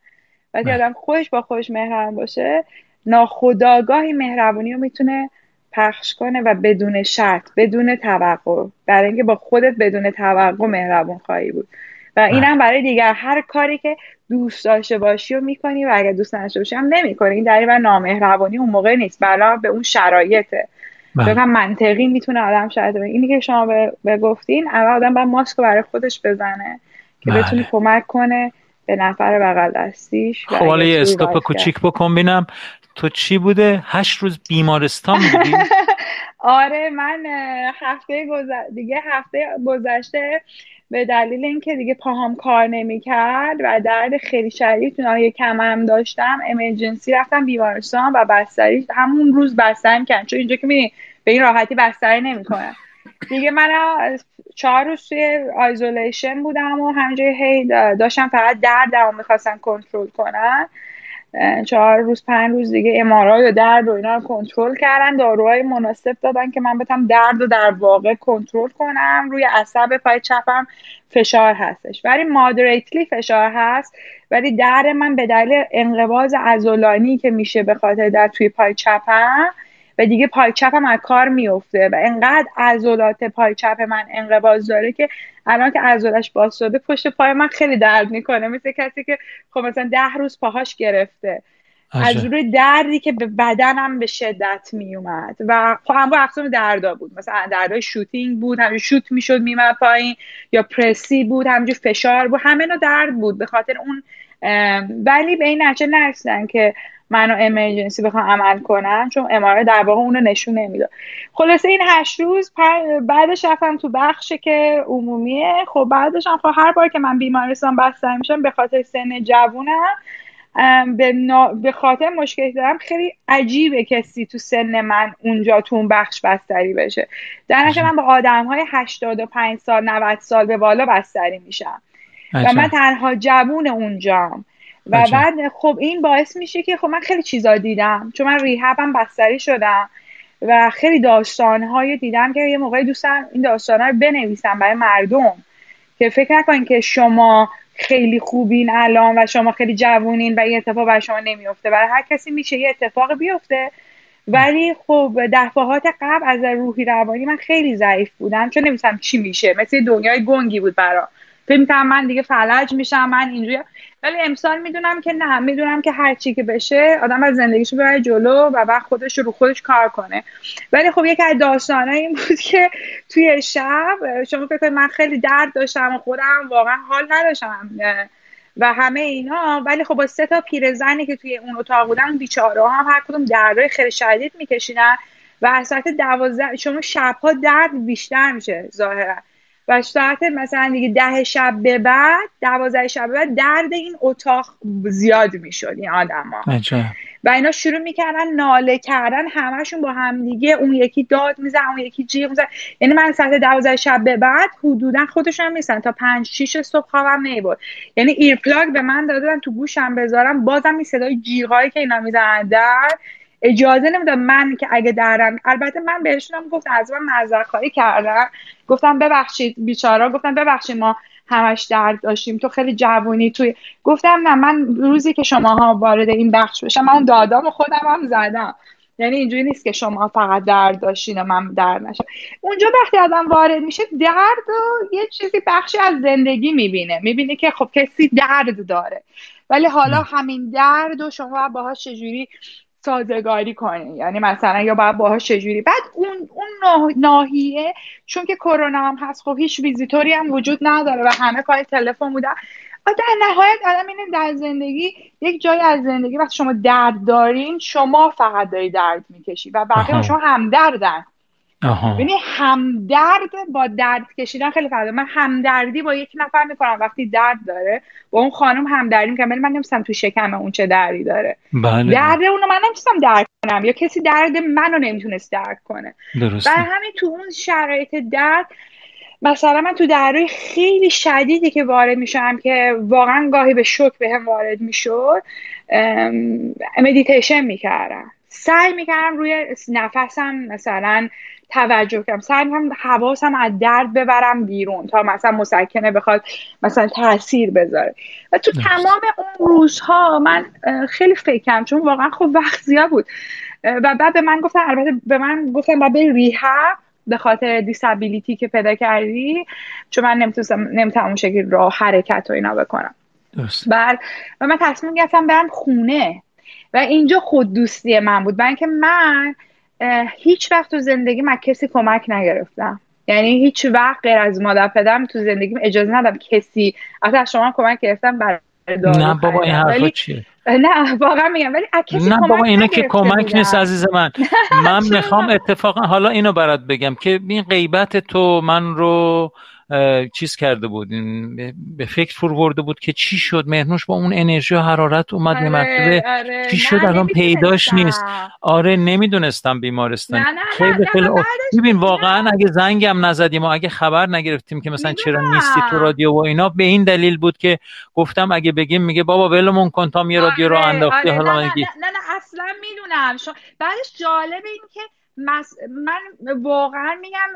وقتی آدم خودش با خودش مهربون باشه ناخداگاهی مهربونی رو می‌تونه پخش کنه و بدون شرط بدون توقع. برای اینکه با خودت بدون توقع مهربون خواهی بود. و اینم برای دیگر هر کاری که دوست داشته باشی و می‌کنی و اگر دوست نداشته باشی هم نمی‌کنی. این دلیل و نامهربانی اون موقع نیست. بلا به اون شرایطه. چون بله. منطقی می‌تونه آدم شاید اینی که شما به گفتین اول آدم باید ماسک برای خودش بزنه که بله. بتونه کمک کنه به نفر بغل دستیش خب حالا یه استاپ کوچیک بکن بینم تو چی بوده؟ هشت روز بیمارستان بودی؟ [laughs] آره من هفته گذشته دیگه هفته گذشته به دلیل اینکه دیگه پاهام کار نمی‌کرد و درد خیلی شدید تو ناحیه کمرم داشتم امرجنسی رفتم بیمارستان و بستری همون روز بستری کردن چون اینجا که می‌بینی به این راحتی بستری نمی‌کنن دیگه من چهار روز توی isolation بودم و همینجوری هی داشتم فقط دردم می‌خواستن کنترل کنن چهار روز پنج روز دیگه MRI و درد و اینا رو کنترل کردن. داروهای مناسب دادن که من بتونم درد رو در واقع کنترل کنم. روی عصب پای چپم فشار هستش. ولی moderately فشار هست. ولی درد من به دلیل انقباض عضلانی که میشه به خاطر درد توی پای چپم و دیگه پای چپم از کار میفته و انقدر عضلات پای چپ من انقباض داره که الان که عضلش باز شده پشت پای من خیلی درد می‌کنه. مثل کسی که خب مثلا ده روز پاهاش گرفته. از روی دردی که به بدنم به شدت میومد و خب هم اقسام دردا بود. مثلا دردای شوتینگ بود همجور شوت می‌شد میمد پایین. یا پرسی بود همجور فشار بود. همه درد بود. به خاطر اون ولی به این نتیجه نرسیدن که منو امرجنسی بخوام عمل کنن چون اماره در واقع اونو نشون نمی‌داد. خلاصه این هشت روز بعدش رفتم تو بخش که عمومیه. خب بعدش هم خب هر بار که من بیمارستان بستر میشم به خاطر سن جوونم به, به خاطر مشکلی دارم خیلی عجیبه کسی تو سن من اونجا تو اون بخش بستری بشه. در من با آدم های 85 سال 90 سال به بالا بستری میشم. و من تنها جوون اونجام. و بعد خب این باعث میشه که خب من خیلی چیزا دیدم. چون من ریهبم بستری شدم و خیلی داستانهای دیدم که یه موقعی دوستم این داستانها رو بنویسم برای مردم که فکر نکنین که شما خیلی خوبین الان و شما خیلی جوونین و این اتفاق بر شما نمیفته. برای هر کسی میشه یه اتفاق بیفته. ولی خب دفعات قبل از روحی روانی من خیلی ضعیف بودم. چون نمیستم چی میشه. مثل دنیای گنگی بود برام. فکر من دیگه فلج میشم من اینجوری. ولی امسال می‌دونم که نه می‌دونم که هر چی که بشه آدم از زندگیشو ببره جلو و بعد خودش رو خودش کار کنه. ولی خب یکی از داستانه این بود که توی شب شما فکر من خیلی درد داشتم خودم واقعا حال نداشتم و همه اینا. ولی خب با سه تا پیرزنی که توی اون اتاق بودن بیچاره هم هر کدوم دردای خیلی شدید میکشیدن و از ساعت دوازده شما شبها درد بیشتر میشه ظاهرا. و ساعت مثلا دیگه ده شب به بعد دوازده شب به بعد درد این اتاق زیاد می‌شد این آدم ها و اینا شروع می‌کردن ناله کردن همشون با هم دیگه اون یکی داد میزن اون یکی جیغ میزن یعنی من ساعت دوازده شب به بعد حدودا خودشون هم نیستن. تا پنج شیش صبح خوابم نیبود یعنی ایرپلاگ به من دادن تو گوشم بذارم. بازم این صدای جیغایی که اینا می‌زنن در اجازه نمی‌داد من که اگه درم. البته من بهشونم گفتم از من معذرت خواهی کردم. گفتم ببخشید بیچارا گفتم ببخشید ما همش درد داشتیم. تو خیلی جوونی توی گفتم نه من روزی که شماها وارد این بخش بشم من اون دادام خودم هم زدم. یعنی اینجوری نیست که شما فقط درد داشتین و من درد نشم. اونجا وقتی آدم وارد میشه درد و یه چیزی بخشی از زندگی می‌بینه. می‌بینه که خب کسی درد داره. ولی حالا همین درد و شما باهاش چجوری سازگاری کنی. یعنی مثلا یا باید باهاش چجوری. بعد اون اون ناحیه چون که کرونا هم هست خب هیچ ویزیتوری هم وجود نداره و همه پای تلفن بودن. در نهایت آدم اینه در زندگی یک جایی از زندگی وقتی شما درد دارین شما فقط داری درد می‌کشی و بقیه شما همدردن. یعنی همدرد با درد کشیدن خیلی فرق من همدردی با یک نفر می‌کنم وقتی درد داره. با اون خانم همدردی می‌کنم. من نمیستم تو شکم اون چه دردی داره. بله. درد اونو من نمیستم درک کنم. یا کسی درد منو نمی‌تونست درک کنه. درسته. برای همین تو اون شرایط درد مثلا من تو دردای خیلی شدیدی که وارد میشم که واقعا گاهی به شوک به هم وارد می‌شد مدیتیشن می‌کردم. سعی می‌کردم روی نفسم مثلا توجه کنم سعی می‌کنم حواسم از درد ببرم بیرون تا مثلا مسکنه بخواد مثلا تاثیر بذاره. و تو تمام اون روزها من خیلی فکرم چون واقعا خب وقت زیاد بود. و بعد به من گفتن البته به من گفتن بعد بری ریهب به خاطر دیسابیلیتی که پیدا کردی چون من نمی‌تونستم نمی‌تونم اون شکل راه حرکت و اینا بکنم. بعد و من تصمیم گرفتم برم خونه. و اینجا خود دوستی من بود. برای اینکه من هیچ وقت تو زندگی من کسی کمک نگرفتم. یعنی هیچ وقت غیر از مادر پدرم تو زندگیم اجازه ندم کسی از شما کمک گرفتم برای نه بابا این حرفا چیه؟ نه واقعا میگم. ولی نه بابا اینا که کمک نیست عزیز من. [laughs] من می‌خوام اتفاقا حالا اینو برات بگم که این غیبت تو من رو چیز کرده بود به فکر فرو برده بود که چی شد؟ مهنوش با اون انرژی و حرارت اومد آره، مرتبه آره. چی شد؟ الان پیداش نیست. آره نمی‌دونستم بیمارستان. خیلی خیلی ببین واقعا اگه زنگم نزدیم و اگه خبر نگرفتیم که مثلا چرا نیستی تو رادیو و اینا به این دلیل بود که گفتم اگه بگیم میگه بابا ولمون کن تا یه رادیو رو آره، انداختی حالا نه نه, نه, نه, اصلا می‌دونم. بعدش جالب این که من واقعا میگم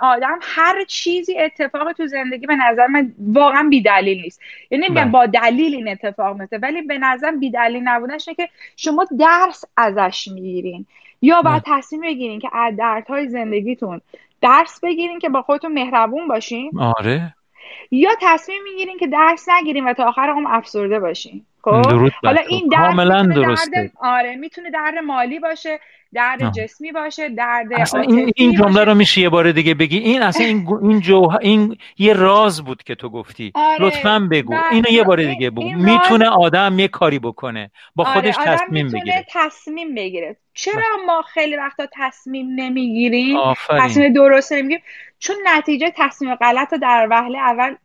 آدم هر چیزی اتفاق تو زندگی به نظر من واقعا بیدلیل نیست. یعنی میگم بله. با دلیل این اتفاق میفته ولی به نظر بیدلیل نبودنش که شما درس ازش می‌گیرین. یا باید بله. تصمیم بگیرین که از دردهای زندگیتون درس بگیرین که با خودتون مهربون باشین. آره. یا تصمیم می‌گیرین که درس نگیرین و تا آخر هم افسرده باشین. خب؟ حالا این درد درسته. آره می‌تونه درد مالی باشه. درد جسمی باشه درد اصلا این, این جمله رو میشه یه بار دیگه بگی. این اصلا این این جو این یه راز بود که تو گفتی. آره. لطفا بگو. اینو یه بار دیگه بگو. می‌تونه آدم یه کاری بکنه. با آره. خودش تصمیم بگیره. تصمیم بگیره. چرا ما خیلی وقتا تصمیم نمی‌گیریم؟ تصمیم درست نمی‌گیریم؟ چون نتیجه تصمیم غلط رو در وهله اول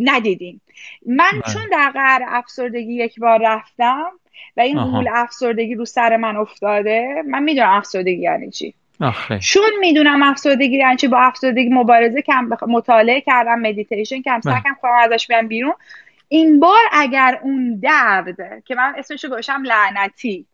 ندیدیم. من بله. چون در قهر افسردگی یک بار رفتم و این حول افسردگی رو سر من افتاده من می‌دونم افسردگی یعنی چی. چون می‌دونم افسردگی یعنی چی با افسردگی مبارزه کم مطالعه کردم مدیتیشن کردم سعی خودم ازش بیام بیرون. این بار اگر اون درد که من اسمشو گوشم لعنتی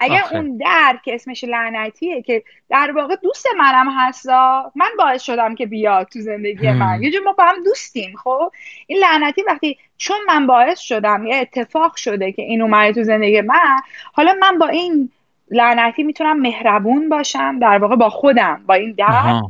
اگر اون درد که اسمش لعنتیه که در واقع دوست منم هستا من باعث شدم که بیاد تو زندگی من. یه ما با هم دوستیم خب؟ این لعنتی وقتی چون من باعث شدم یه اتفاق شده که این اومده تو زندگی من حالا من با این لعنتی می‌تونم مهربون باشم در واقع با خودم با این درد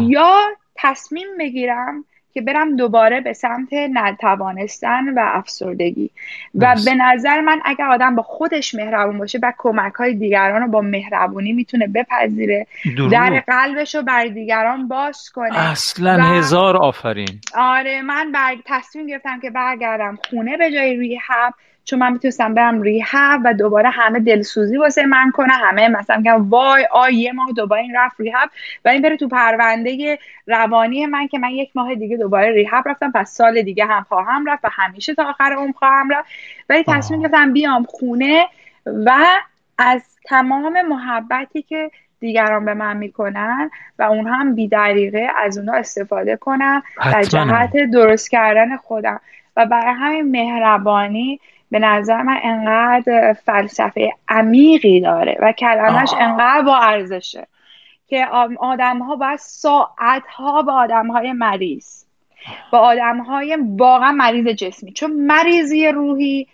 یا تصمیم بگیرم که برم دوباره به سمت نتوانستن و افسردگی. و به نظر من اگر آدم با خودش مهربون باشه و کمک های دیگران رو با مهربونی می‌تونه بپذیره در قلبش رو بر دیگران باز کنه. اصلا هزار آفرین. آره من بر... تصمیم گرفتم که برگردم خونه به جای ریحب چون من می‌تونستم برم ریهب و دوباره همه دلسوزی واسه من کنه همه مثلا میگم وای آ یه ماه دوباره این رفت ریهب و این بره تو پرونده روانی من که من یک ماه دیگه دوباره ریهب رفتم پس سال دیگه هم خواهم رفت و همیشه تا آخر اون خواهم رفت. ولی تصمیم گرفتم بیام خونه و از تمام محبتی که دیگران به من می‌کنن و اون هم بی دریقه از اونها استفاده کنم در جهت درست کردن خودم. و برای همین مهربانی به نظر من انقدر فلسفه عمیقی داره و کلمش انقدر با ارزشه که آدم ها باید ساعت ها با آدم های مریض با آدم های واقعا مریض جسمی. چون مریضی روحی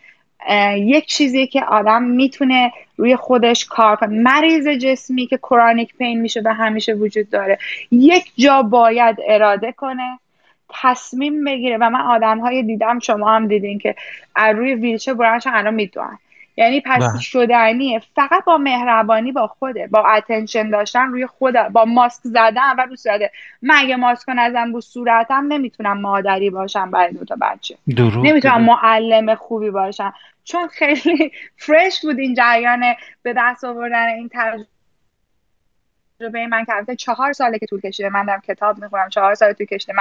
یک چیزی که آدم می‌تونه روی خودش کار کنه. مریض جسمی که کرانیک پین میشه و همیشه وجود داره. یک جا باید اراده کنه. تصمیم بگیره. و من آدم های دیدم شما هم دیدین که از روی ویلچه برنش الان می‌دونن. یعنی پس بله. شدنیه. فقط با مهربانی با خوده با اتنشن داشتن روی خوده با ماسک زدن و رو صورته من اگه ماسک نزن رو صورتم نمی‌تونم مادری باشم برای دوتا بچه. نمی‌تونم معلم خوبی باشم. چون خیلی [laughs] فرش بود این جریان به دست آوردن این تجربه تجربه من که چهار ساله که طول کشیده. من دارم کتاب می‌خونم. چهار سال طول کشیده.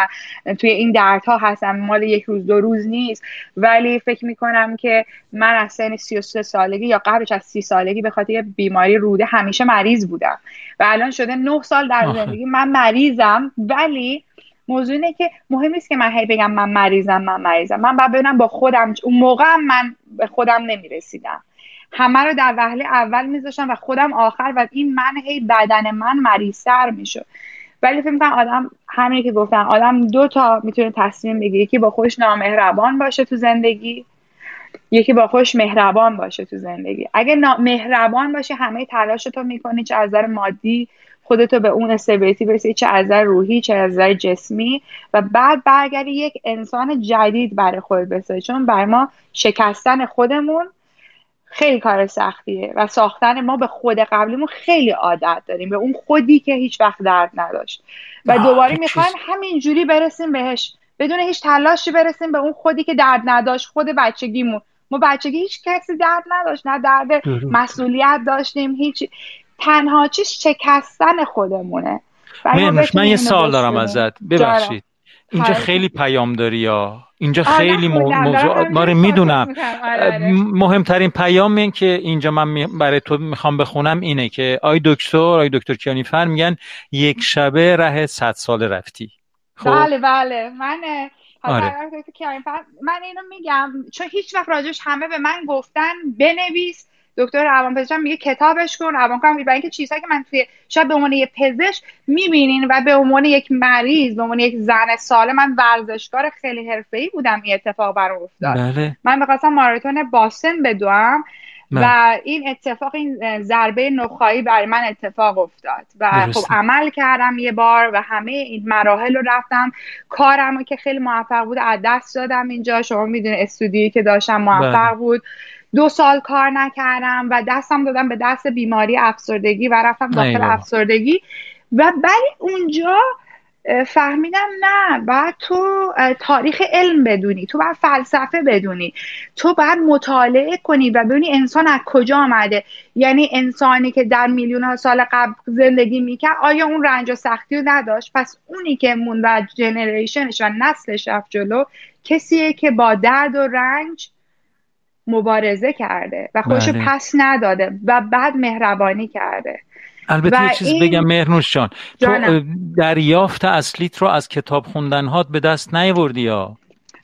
من توی این دردها هستم. مال یک روز دو روز نیست. ولی فکر می‌کنم که من از سن 33 سالگی یا قبلش از سی سالگی به خاطر بیماری روده همیشه مریض بودم. و الان شده نه سال در زندگی من مریضم. ولی موضوع اینه که مهم نیست که من هی بگم من مریضم من مریضم. من باید ببینم با خودم اون موقع من به خودم نمی‌رسیدم. همه رو در وهله اول میذاشتم و خودم آخر و این من هی بدن من مریضتر می‌شد. ولی فکر می‌کنم آدم همینی که گفتن آدم دو تا می‌تونه تصمیم بگیره یکی با خوش نامهربان باشه تو زندگی یکی با خوش مهربان باشه تو زندگی. اگه مهربان باشه همه تلاش تو می‌کنی چه از نظر مادی خودتو به اون استبیلیتی برسی چه از نظر روحی چه از نظر جسمی. و بعد برگردی یک انسان جدید برای خود بسازی. چون برای ما شکستن خودمون خیلی کار سختیه و ساختن ما به خود قبلیمون خیلی عادت داریم. به اون خودی که هیچ وقت درد نداشت. و دوباره می‌خوایم همینجوری برسیم بهش. بدون هیچ تلاشی برسیم به اون خودی که درد نداشت خود بچگیمون. ما بچگی هیچ کسی درد نداشت نه درد مسئولیت داشتیم هیچ. تنها چیز شکستن خودمونه. من یه سال دارم ازت. ببخشید. اینجا خیلی پیام داری یا اینجا خیلی موضوع ما رو می‌دونم آره، آره. مهمترین پیام این که اینجا من برای تو می‌خوام بخونم اینه که آی دکتر آی دکتر کیانیفر میگن یک شبه ره صد سال رفتی خب؟ بله بله من آره. من اینو میگم چون هیچ وقت راجش همه به من گفتن بنویس دکتر روانپزشک میگه کتابش کن. روانکاو برای اینکه چیزهایی که من توی شاید به عنوان یه پزشک می‌بینین و به عنوان یک مریض به عنوان یک زن ساله من ورزشکار خیلی حرفه‌ای بودم این اتفاق برام افتاد. بله. من می‌خواستم ماراتون باستن بدوم و بله. این اتفاق این ضربه نخایی برای من اتفاق افتاد. و خب عمل کردم یه بار و همه این مراحل رو رفتم. کارم که خیلی موفق بود از دست دادم اینجا. شما می‌دونید استودیویی که داشتم موفق بله. بود. دو سال کار نکردم و دستم دادم به دست بیماری افسردگی و رفتم داخل افسردگی. و ولی اونجا فهمیدم نه باید تو تاریخ علم بدونی تو باید فلسفه بدونی. تو باید مطالعه کنی و ببینی انسان از کجا آمده. یعنی انسانی که در میلیون ها سال قبل زندگی می‌کرد آیا اون رنج و سختی رو نداشت؟ پس اونی که مون و جنریشنش و نسلش رفت جلو کسیه که با درد و رنج مبارزه کرده و خودشو بله. پس نداده و بعد مهربانی کرده البته یه چیز. بگم مهرنوش جان تو دریافت اصلیت رو از کتاب خوندن هات به دست نیوردی یا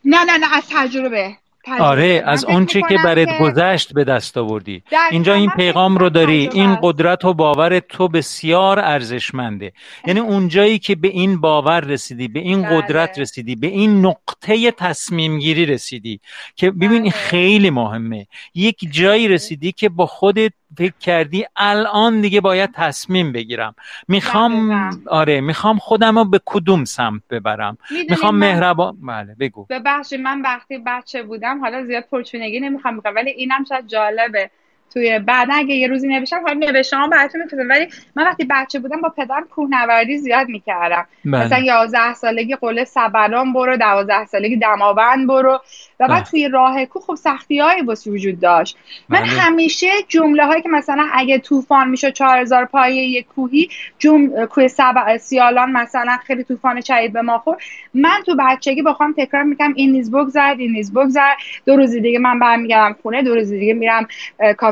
نه نه نه از تجربه آره از اونچه که برات گذشت به دست آوردی اینجا این پیغام رو داری این قدرت و باور تو بسیار ارزشمنده یعنی اونجایی که به این باور رسیدی به این بله. قدرت رسیدی به این نقطه تصمیم گیری رسیدی که ببین بله. خیلی مهمه یک جایی رسیدی که با خودت فکر کردی الان دیگه باید تصمیم بگیرم. می‌خوام آره می‌خوام خودم رو به کدوم سمت ببرم؟ می‌خوام مهربان بله بگو. ببخشید من وقتی بچه بودم حالا زیاد پرچونگی نمی‌خوام بگم ولی اینم شاید جالبه. توی بعد اگه یه روزی نوشتم حالا نوشتم براتون میفرستم. ولی من وقتی بچه بودم با پدرم کوهنوردی زیاد می‌کردم. بله. مثلا 11 سالگی قله سبران برو 12 سالگی دماوند برو. و بعد توی راه کوه خب سختی های وجود داشت. من بله. همیشه جمله هایی که مثلا اگه طوفان میشه 4000 پایه یک کوهی جم... کوه سب... سیالان مثلا خیلی طوفان شدید به ما خورد. من تو بچگی با خودم تکرار می‌کنم این نیز بگذر این نیز بگذر. دو روز دیگه من برمیگردم خونه دو روز دیگه میرم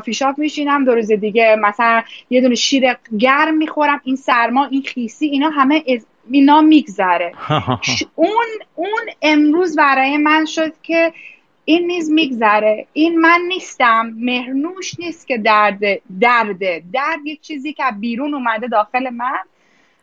کافی شاپ میشینم دو روز دیگه مثلا یه دونه شیر گرم می‌خورم این سرما این خیسی اینا همه اینا میگذره. [laughs] اون اون امروز برای من شد که این نیز میگذره. این من نیستم مهرنوش نیست که درد درده درد یک چیزی که بیرون اومده داخل من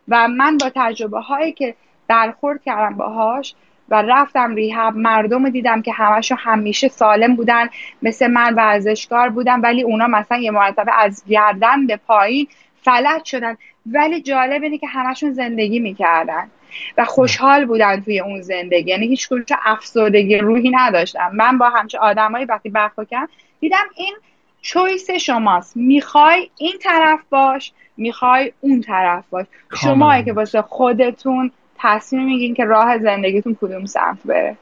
و من با تجربه هایی که برخورد کردم باهاش و رفتم ریهب. مردم دیدم که همشون همیشه سالم بودن مثل من ورزشکار بودن ولی اونا مثلا یه مرتبه از گردن به پایین فلج شدن. ولی جالب اینه که همشون زندگی می‌کردن و خوشحال بودن توی اون زندگی. یعنی هیچ کدوم افسردگی روحی نداشتم من با همچه آدمایی وقتی برخورد کردم دیدم این چویس شماست. می‌خوای این طرف باش می‌خوای اون طرف باش. شما که واسه خودتون تصمیم میگین که راه زندگیتون کدوم سمت بره؟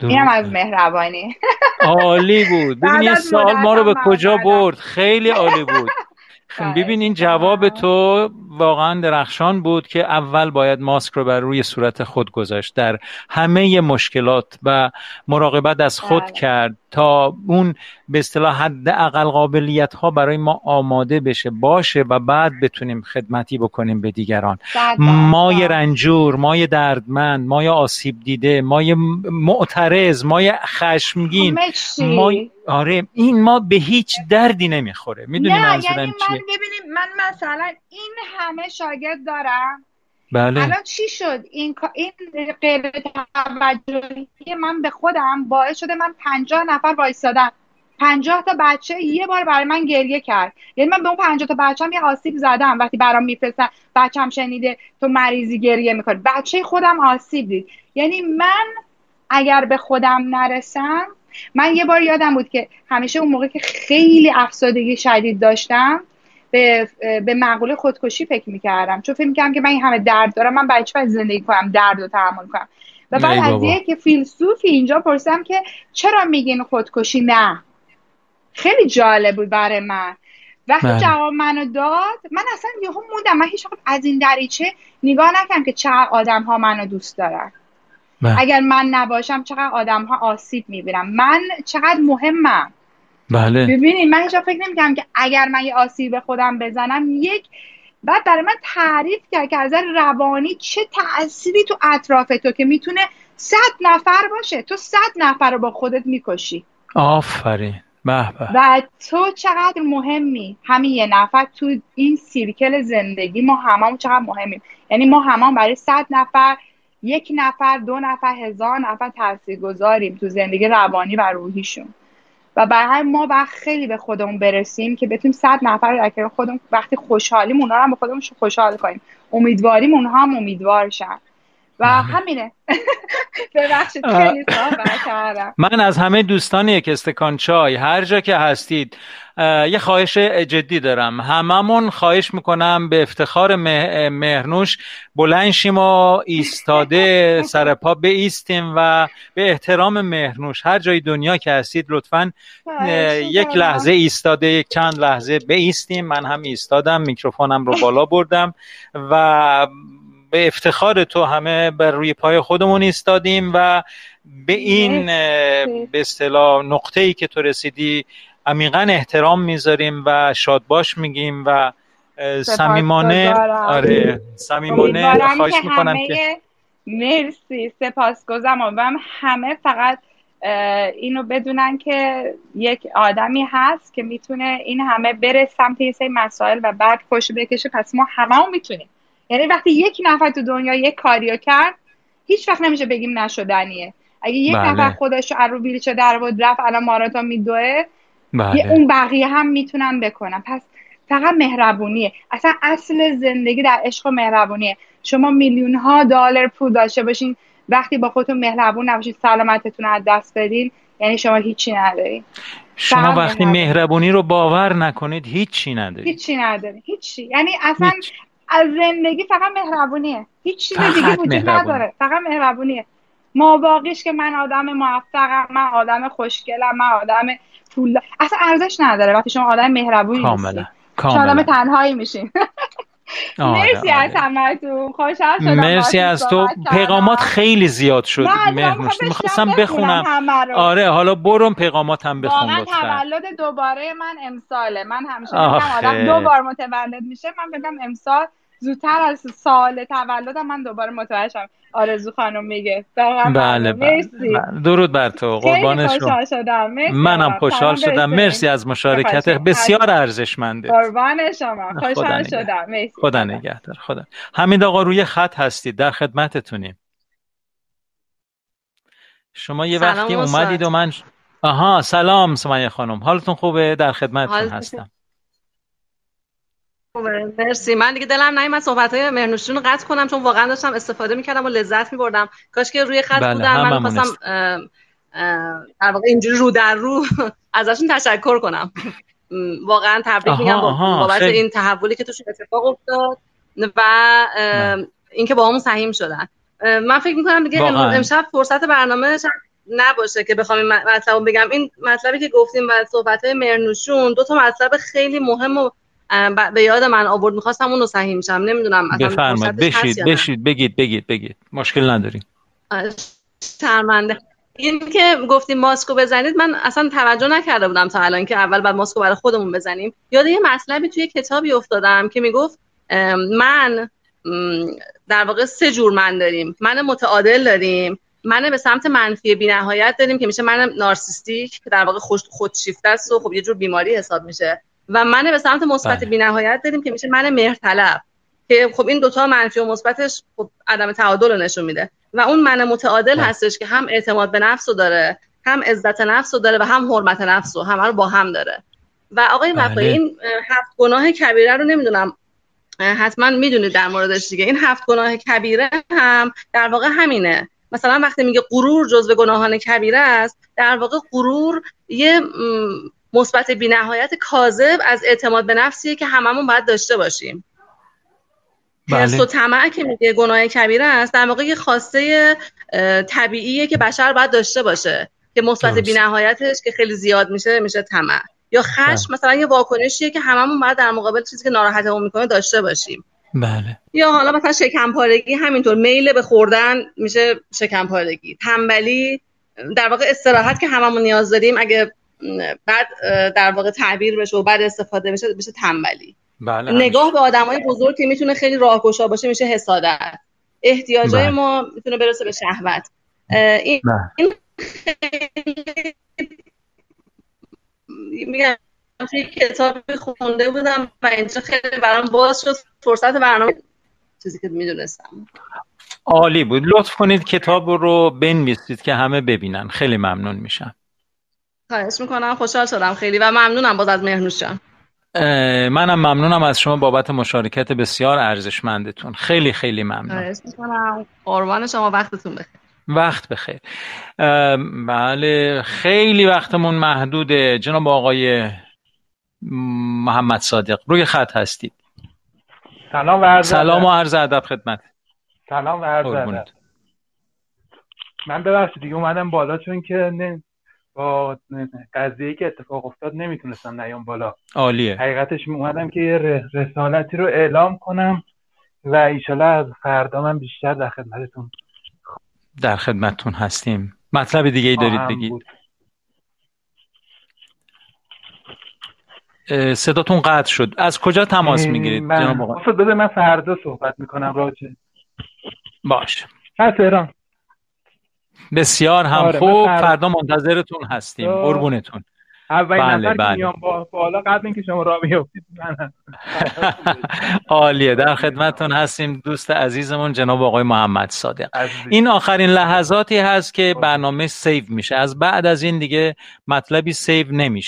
اینم از مهربانی. عالی بود. ببین یه سال ما رو به کجا برد؟ خیلی عالی بود. [laughs] ببین این جواب تو واقعا درخشان بود که اول باید ماسک رو بر روی صورت خود گذاشت. در همه مشکلات و مراقبت از خود بله. کرد. تا اون به اصطلاح حد اقل قابلیت ها برای ما آماده بشه باشه و بعد بتونیم خدمتی بکنیم به دیگران. مای رنجور مای دردمند مای آسیب دیده مای معترض مای خشمگین مای آره این ما به هیچ دردی نمی‌خوره. می‌دونی منظورم یعنی من ببینیم من مثلا این همه شاگرد دارم. بله. الان چی شد؟ این این غیر توجهی من به خودم باعث شده من پنجاه نفر وایستادم پنجاه تا بچه یه بار برای من گریه کرد. یعنی من به اون پنجاه تا بچه هم یه آسیب زدم. وقتی برام میفرستن هم شنیده تو مریضی گریه می‌کنه بچه خودم آسیب دید. یعنی من اگر به خودم نرسم من یه بار یادم بود که همیشه اون موقع که خیلی افسردگی شدید داشتم به, به معقوله خودکشی فکر می‌کردم. چون فکر می‌کردم که من این همه درد دارم من برای زندگی کنم درد رو تحمل کنم؟ و بعد از یک فیلسوفی اینجا پرسیدم که چرا میگین خودکشی نه؟ خیلی جالب بود برای من. وقتی بله. جواب منو داد من اصلا یهو موندم. من هیچ از این دریچه نگاه نکردم که چقدر آدم ها منو دوست دارن. بله. اگر من نباشم چقدر آدم ها آسیب می‌بینم. من چقدر مهمم. بله. ببینید من هیچ فکر نمی‌کنم که اگر من یه آسیب خودم بزنم یک بعد برای من تعریف کرد که از روانی چه تأثیری تو اطراف تو که می‌تونه صد نفر باشه. تو صد نفر رو با خودت می‌کشی. آفرین. و تو چقدر مهمی؟ همین یه نفر تو این سیرکل زندگی ما هممون چقدر مهمیم. یعنی ما هممون برای صد نفر یک نفر دو نفر هزار نفر تاثیر گذاریم تو زندگی روانی و روحیشون. و برای ما وقت خیلی به خودمون برسیم که بتونیم صد نفر رو خودمون وقتی خوشحالیم اونها هم به خودمون خوشحال کنیم. امیدواریم اونها هم امیدوار شن. و بله. همینه. [laughs] ببخشید خیلی من از همه دوستان یک استکان چای هر جا که هستید یه خواهش جدی دارم. هممون خواهش می‌کنم به افتخار مهرنوش بلند شیم و ایستاده [laughs] سر پا بیستیم و به احترام مهرنوش هر جای دنیا که هستید لطفا یک لحظه ایستاده یک چند لحظه بیستیم. من هم ایستادم میکروفونم رو بالا بردم و به افتخار تو همه بر روی پای خودمون ایستادیم و به این به اصطلاح نقطه ای که تو رسیدی عمیقا احترام می‌ذاریم و شادباش میگیم و صمیمانه آره صمیمانه خواهش می‌کنم که مرسی سپاسگزارم. و همه فقط اینو بدونن که یک آدمی هست که می‌تونه این همه بره سمت یه سری مسائل و بعد خوش بکشه. پس ما همه می‌تونیم. یعنی وقتی یک نفر تو دنیا یک کاریو کرد هیچ وقت نمیشه بگیم نشدنیه. اگه یک بله. نفر خودش رو رو بیلچه در بود رفت الان ماراتون میدوه بله. اون بقیه هم می‌تونن بکنن. پس فقط مهربونیه. اصلا اصل زندگی در عشق و مهربونیه. شما میلیون ها دلار پول داشته باشین. وقتی با خودتون مهربون نباشید سلامتتون از دست بدین. یعنی شما هیچی ندارین. شما وقتی مهربونی. رو باور نکنید هیچی ندارید. هیچی ندارید هیچی. یعنی اصلا از زندگی فقط مهربونیه. هیچ چیز دیگه وجود نداره. فقط مهربونیه. ما باقیش که من آدم موفقم من آدم خوشگلم من آدم پول اصلا ارزش نداره. وقتی شما آدم مهربونی کاملا کاملا. آدم تنهایی میشین. [laughs] آره، مرسی از آره. همتون. خوشحال شدم مرسی از تو. پیغامات خیلی زیاد شد. مهنوش می‌خواستم بخونم. آره حالا برم پیغامات هم بخون لطفا. تولد دوباره من امساله. من همیشه آدم دو بار متولد میشه. من بگم امسال زودتر از سال تولدم من دوباره متوجه شدم آرزو خانم میگه. بله بله, بله. درود بر تو قربان خوشحال شدم. منم خوشحال شدم. مرسی از مشارکت بسیار ارزشمنده قربان شما. خوشحال شدم. مرسی. خدا نگهدار. خدا. همین آقا روی خط هستید. در خدمتتونیم. شما یه وقتی اومدید و من آها سلام سمیه خانم. حالتون خوبه؟ در خدمتتون هستم. مرسی. من دیگه دلم نیومد صحبت های مرنوشون رو قطع کنم چون واقعا داشتم استفاده می‌کردم و لذت میبردم. کاش که روی خط بله، بودم. من خواستم در واقع اینجوری رو در رو ازشون تشکر کنم. واقعا تبریک میگم بابت این تحولی که توش اتفاق افتاد و. اینکه با همون سهیم شدن. من فکر می‌کنم دیگه امشب فرصت برنامه نباشه که بخوام این مطلب بگم. این مطلبی که گفتیم و صحبت های مرنوشون دو تا مطلب خیلی مهم و به یاد من آورد می‌خواستم اون رو صحیح میشم نمی‌دونم بفرمایید. بشید بشید. بگید بگید بگید. مشکل نداریم. شرمنده. این که گفتیم ماسکو بزنید من اصلا توجه نکرده بودم تا الان که اول بعد ماسکو برای خودمون بزنیم. یاد یه مطلبی توی کتابی افتادم که می‌گفت من در واقع سه جور من داریم. من متعادل داریم. من به سمت منفی بینهایت داریم که میشه من نارسیستیک که در واقع خودشیفته است و خب یه جور بیماری حساب میشه. و من به سمت مثبت بله. بینهایت داریم که میشه من مهرطلب که خب این دوتا منفی و مثبتش خب عدم تعادل رو نشون میده و اون من متعادل بله. هستش که هم اعتماد به نفس رو داره هم عزت نفس رو داره و هم حرمت نفس رو همه رو با هم داره و آقای بله. وفایی این هفت گناه کبیره رو نمی‌دونم حتما می‌دونید در موردش دیگه این هفت گناه کبیره هم در واقع همینه مثلا وقتی میگه غرور جزو گناهان کبیره است در واقع غرور یه مثبت بینهایت کاذب از اعتماد به نفسیه که هممون باید داشته باشیم. حس و بله. طمع که میگه گناه کبیره است در واقع یه خواسته طبیعیه که بشر باید داشته باشه. که مثبت بینهایتش که خیلی زیاد میشه میشه طمع. یا خشم بله. مثلا یه واکنشیه که هممون باید در مقابل چیزی که ناراحتمون می‌کنه داشته باشیم. بله. یا حالا مثلا شکم پارگی همینطور میل به خوردن میشه شکم پارگی تنبلی در واقع استراحت که هممون نیاز داریم. اگه بعد در واقع تعبیر بشه و بعد استفاده بشه بشه تنبلی. بله نگاه به آدمای بزرگ که می‌تونه خیلی راهگشا باشه میشه حسادت. احتیاجای بله. ما می‌تونه برسه به شهوت. این, بله. این میگم توی کتابی خونده بودم و اینجا خیلی برام باز شد. فرصت برنامه چیزی که می‌دونستم. عالی بود. لطف کنید کتاب رو بنویسید که همه ببینن. خیلی ممنون میشم. خواهش می‌کنم خوشحال شدم. خیلی و ممنونم باز از مهرنوش جان. منم ممنونم از شما بابت مشارکت بسیار ارزشمندتون. خیلی خیلی ممنون. قربان شما. وقتتون بخیر. وقت بخیر. بله خیلی وقتمون محدوده. جناب آقای محمد صادق روی خط هستید. سلام و عرض سلام و عرض ادب خدمت. سلام و عرض ادب. من ببخشید دیگه اومدم بالا چون که نه با قضیه که اتفاق افتاد نمی‌تونستم نیام بالا. عالیه. حقیقتش اومدم که یه رسالتی رو اعلام کنم و ایشالا از فردا من بیشتر در خدمتتون در خدمتتون هستیم. مطلب دیگه ای دارید بگید. صداتون قطع شد. از کجا تماس می‌گیرید؟ جناب آقا؟ بده من فردا صحبت می‌کنم راجع. باش از تهران بسیار هم آره خوب. فردا منتظرتون هستیم. قربونتون. اولین بله نفر بله. که میام بالا قبل اینکه شما را بیافتید [laughs] عالیه. در خدمتتون هستیم دوست عزیزمون جناب آقای محمد صادق. این آخرین لحظاتی هست که برنامه save میشه. از بعد از این دیگه مطلبی save نمیشه.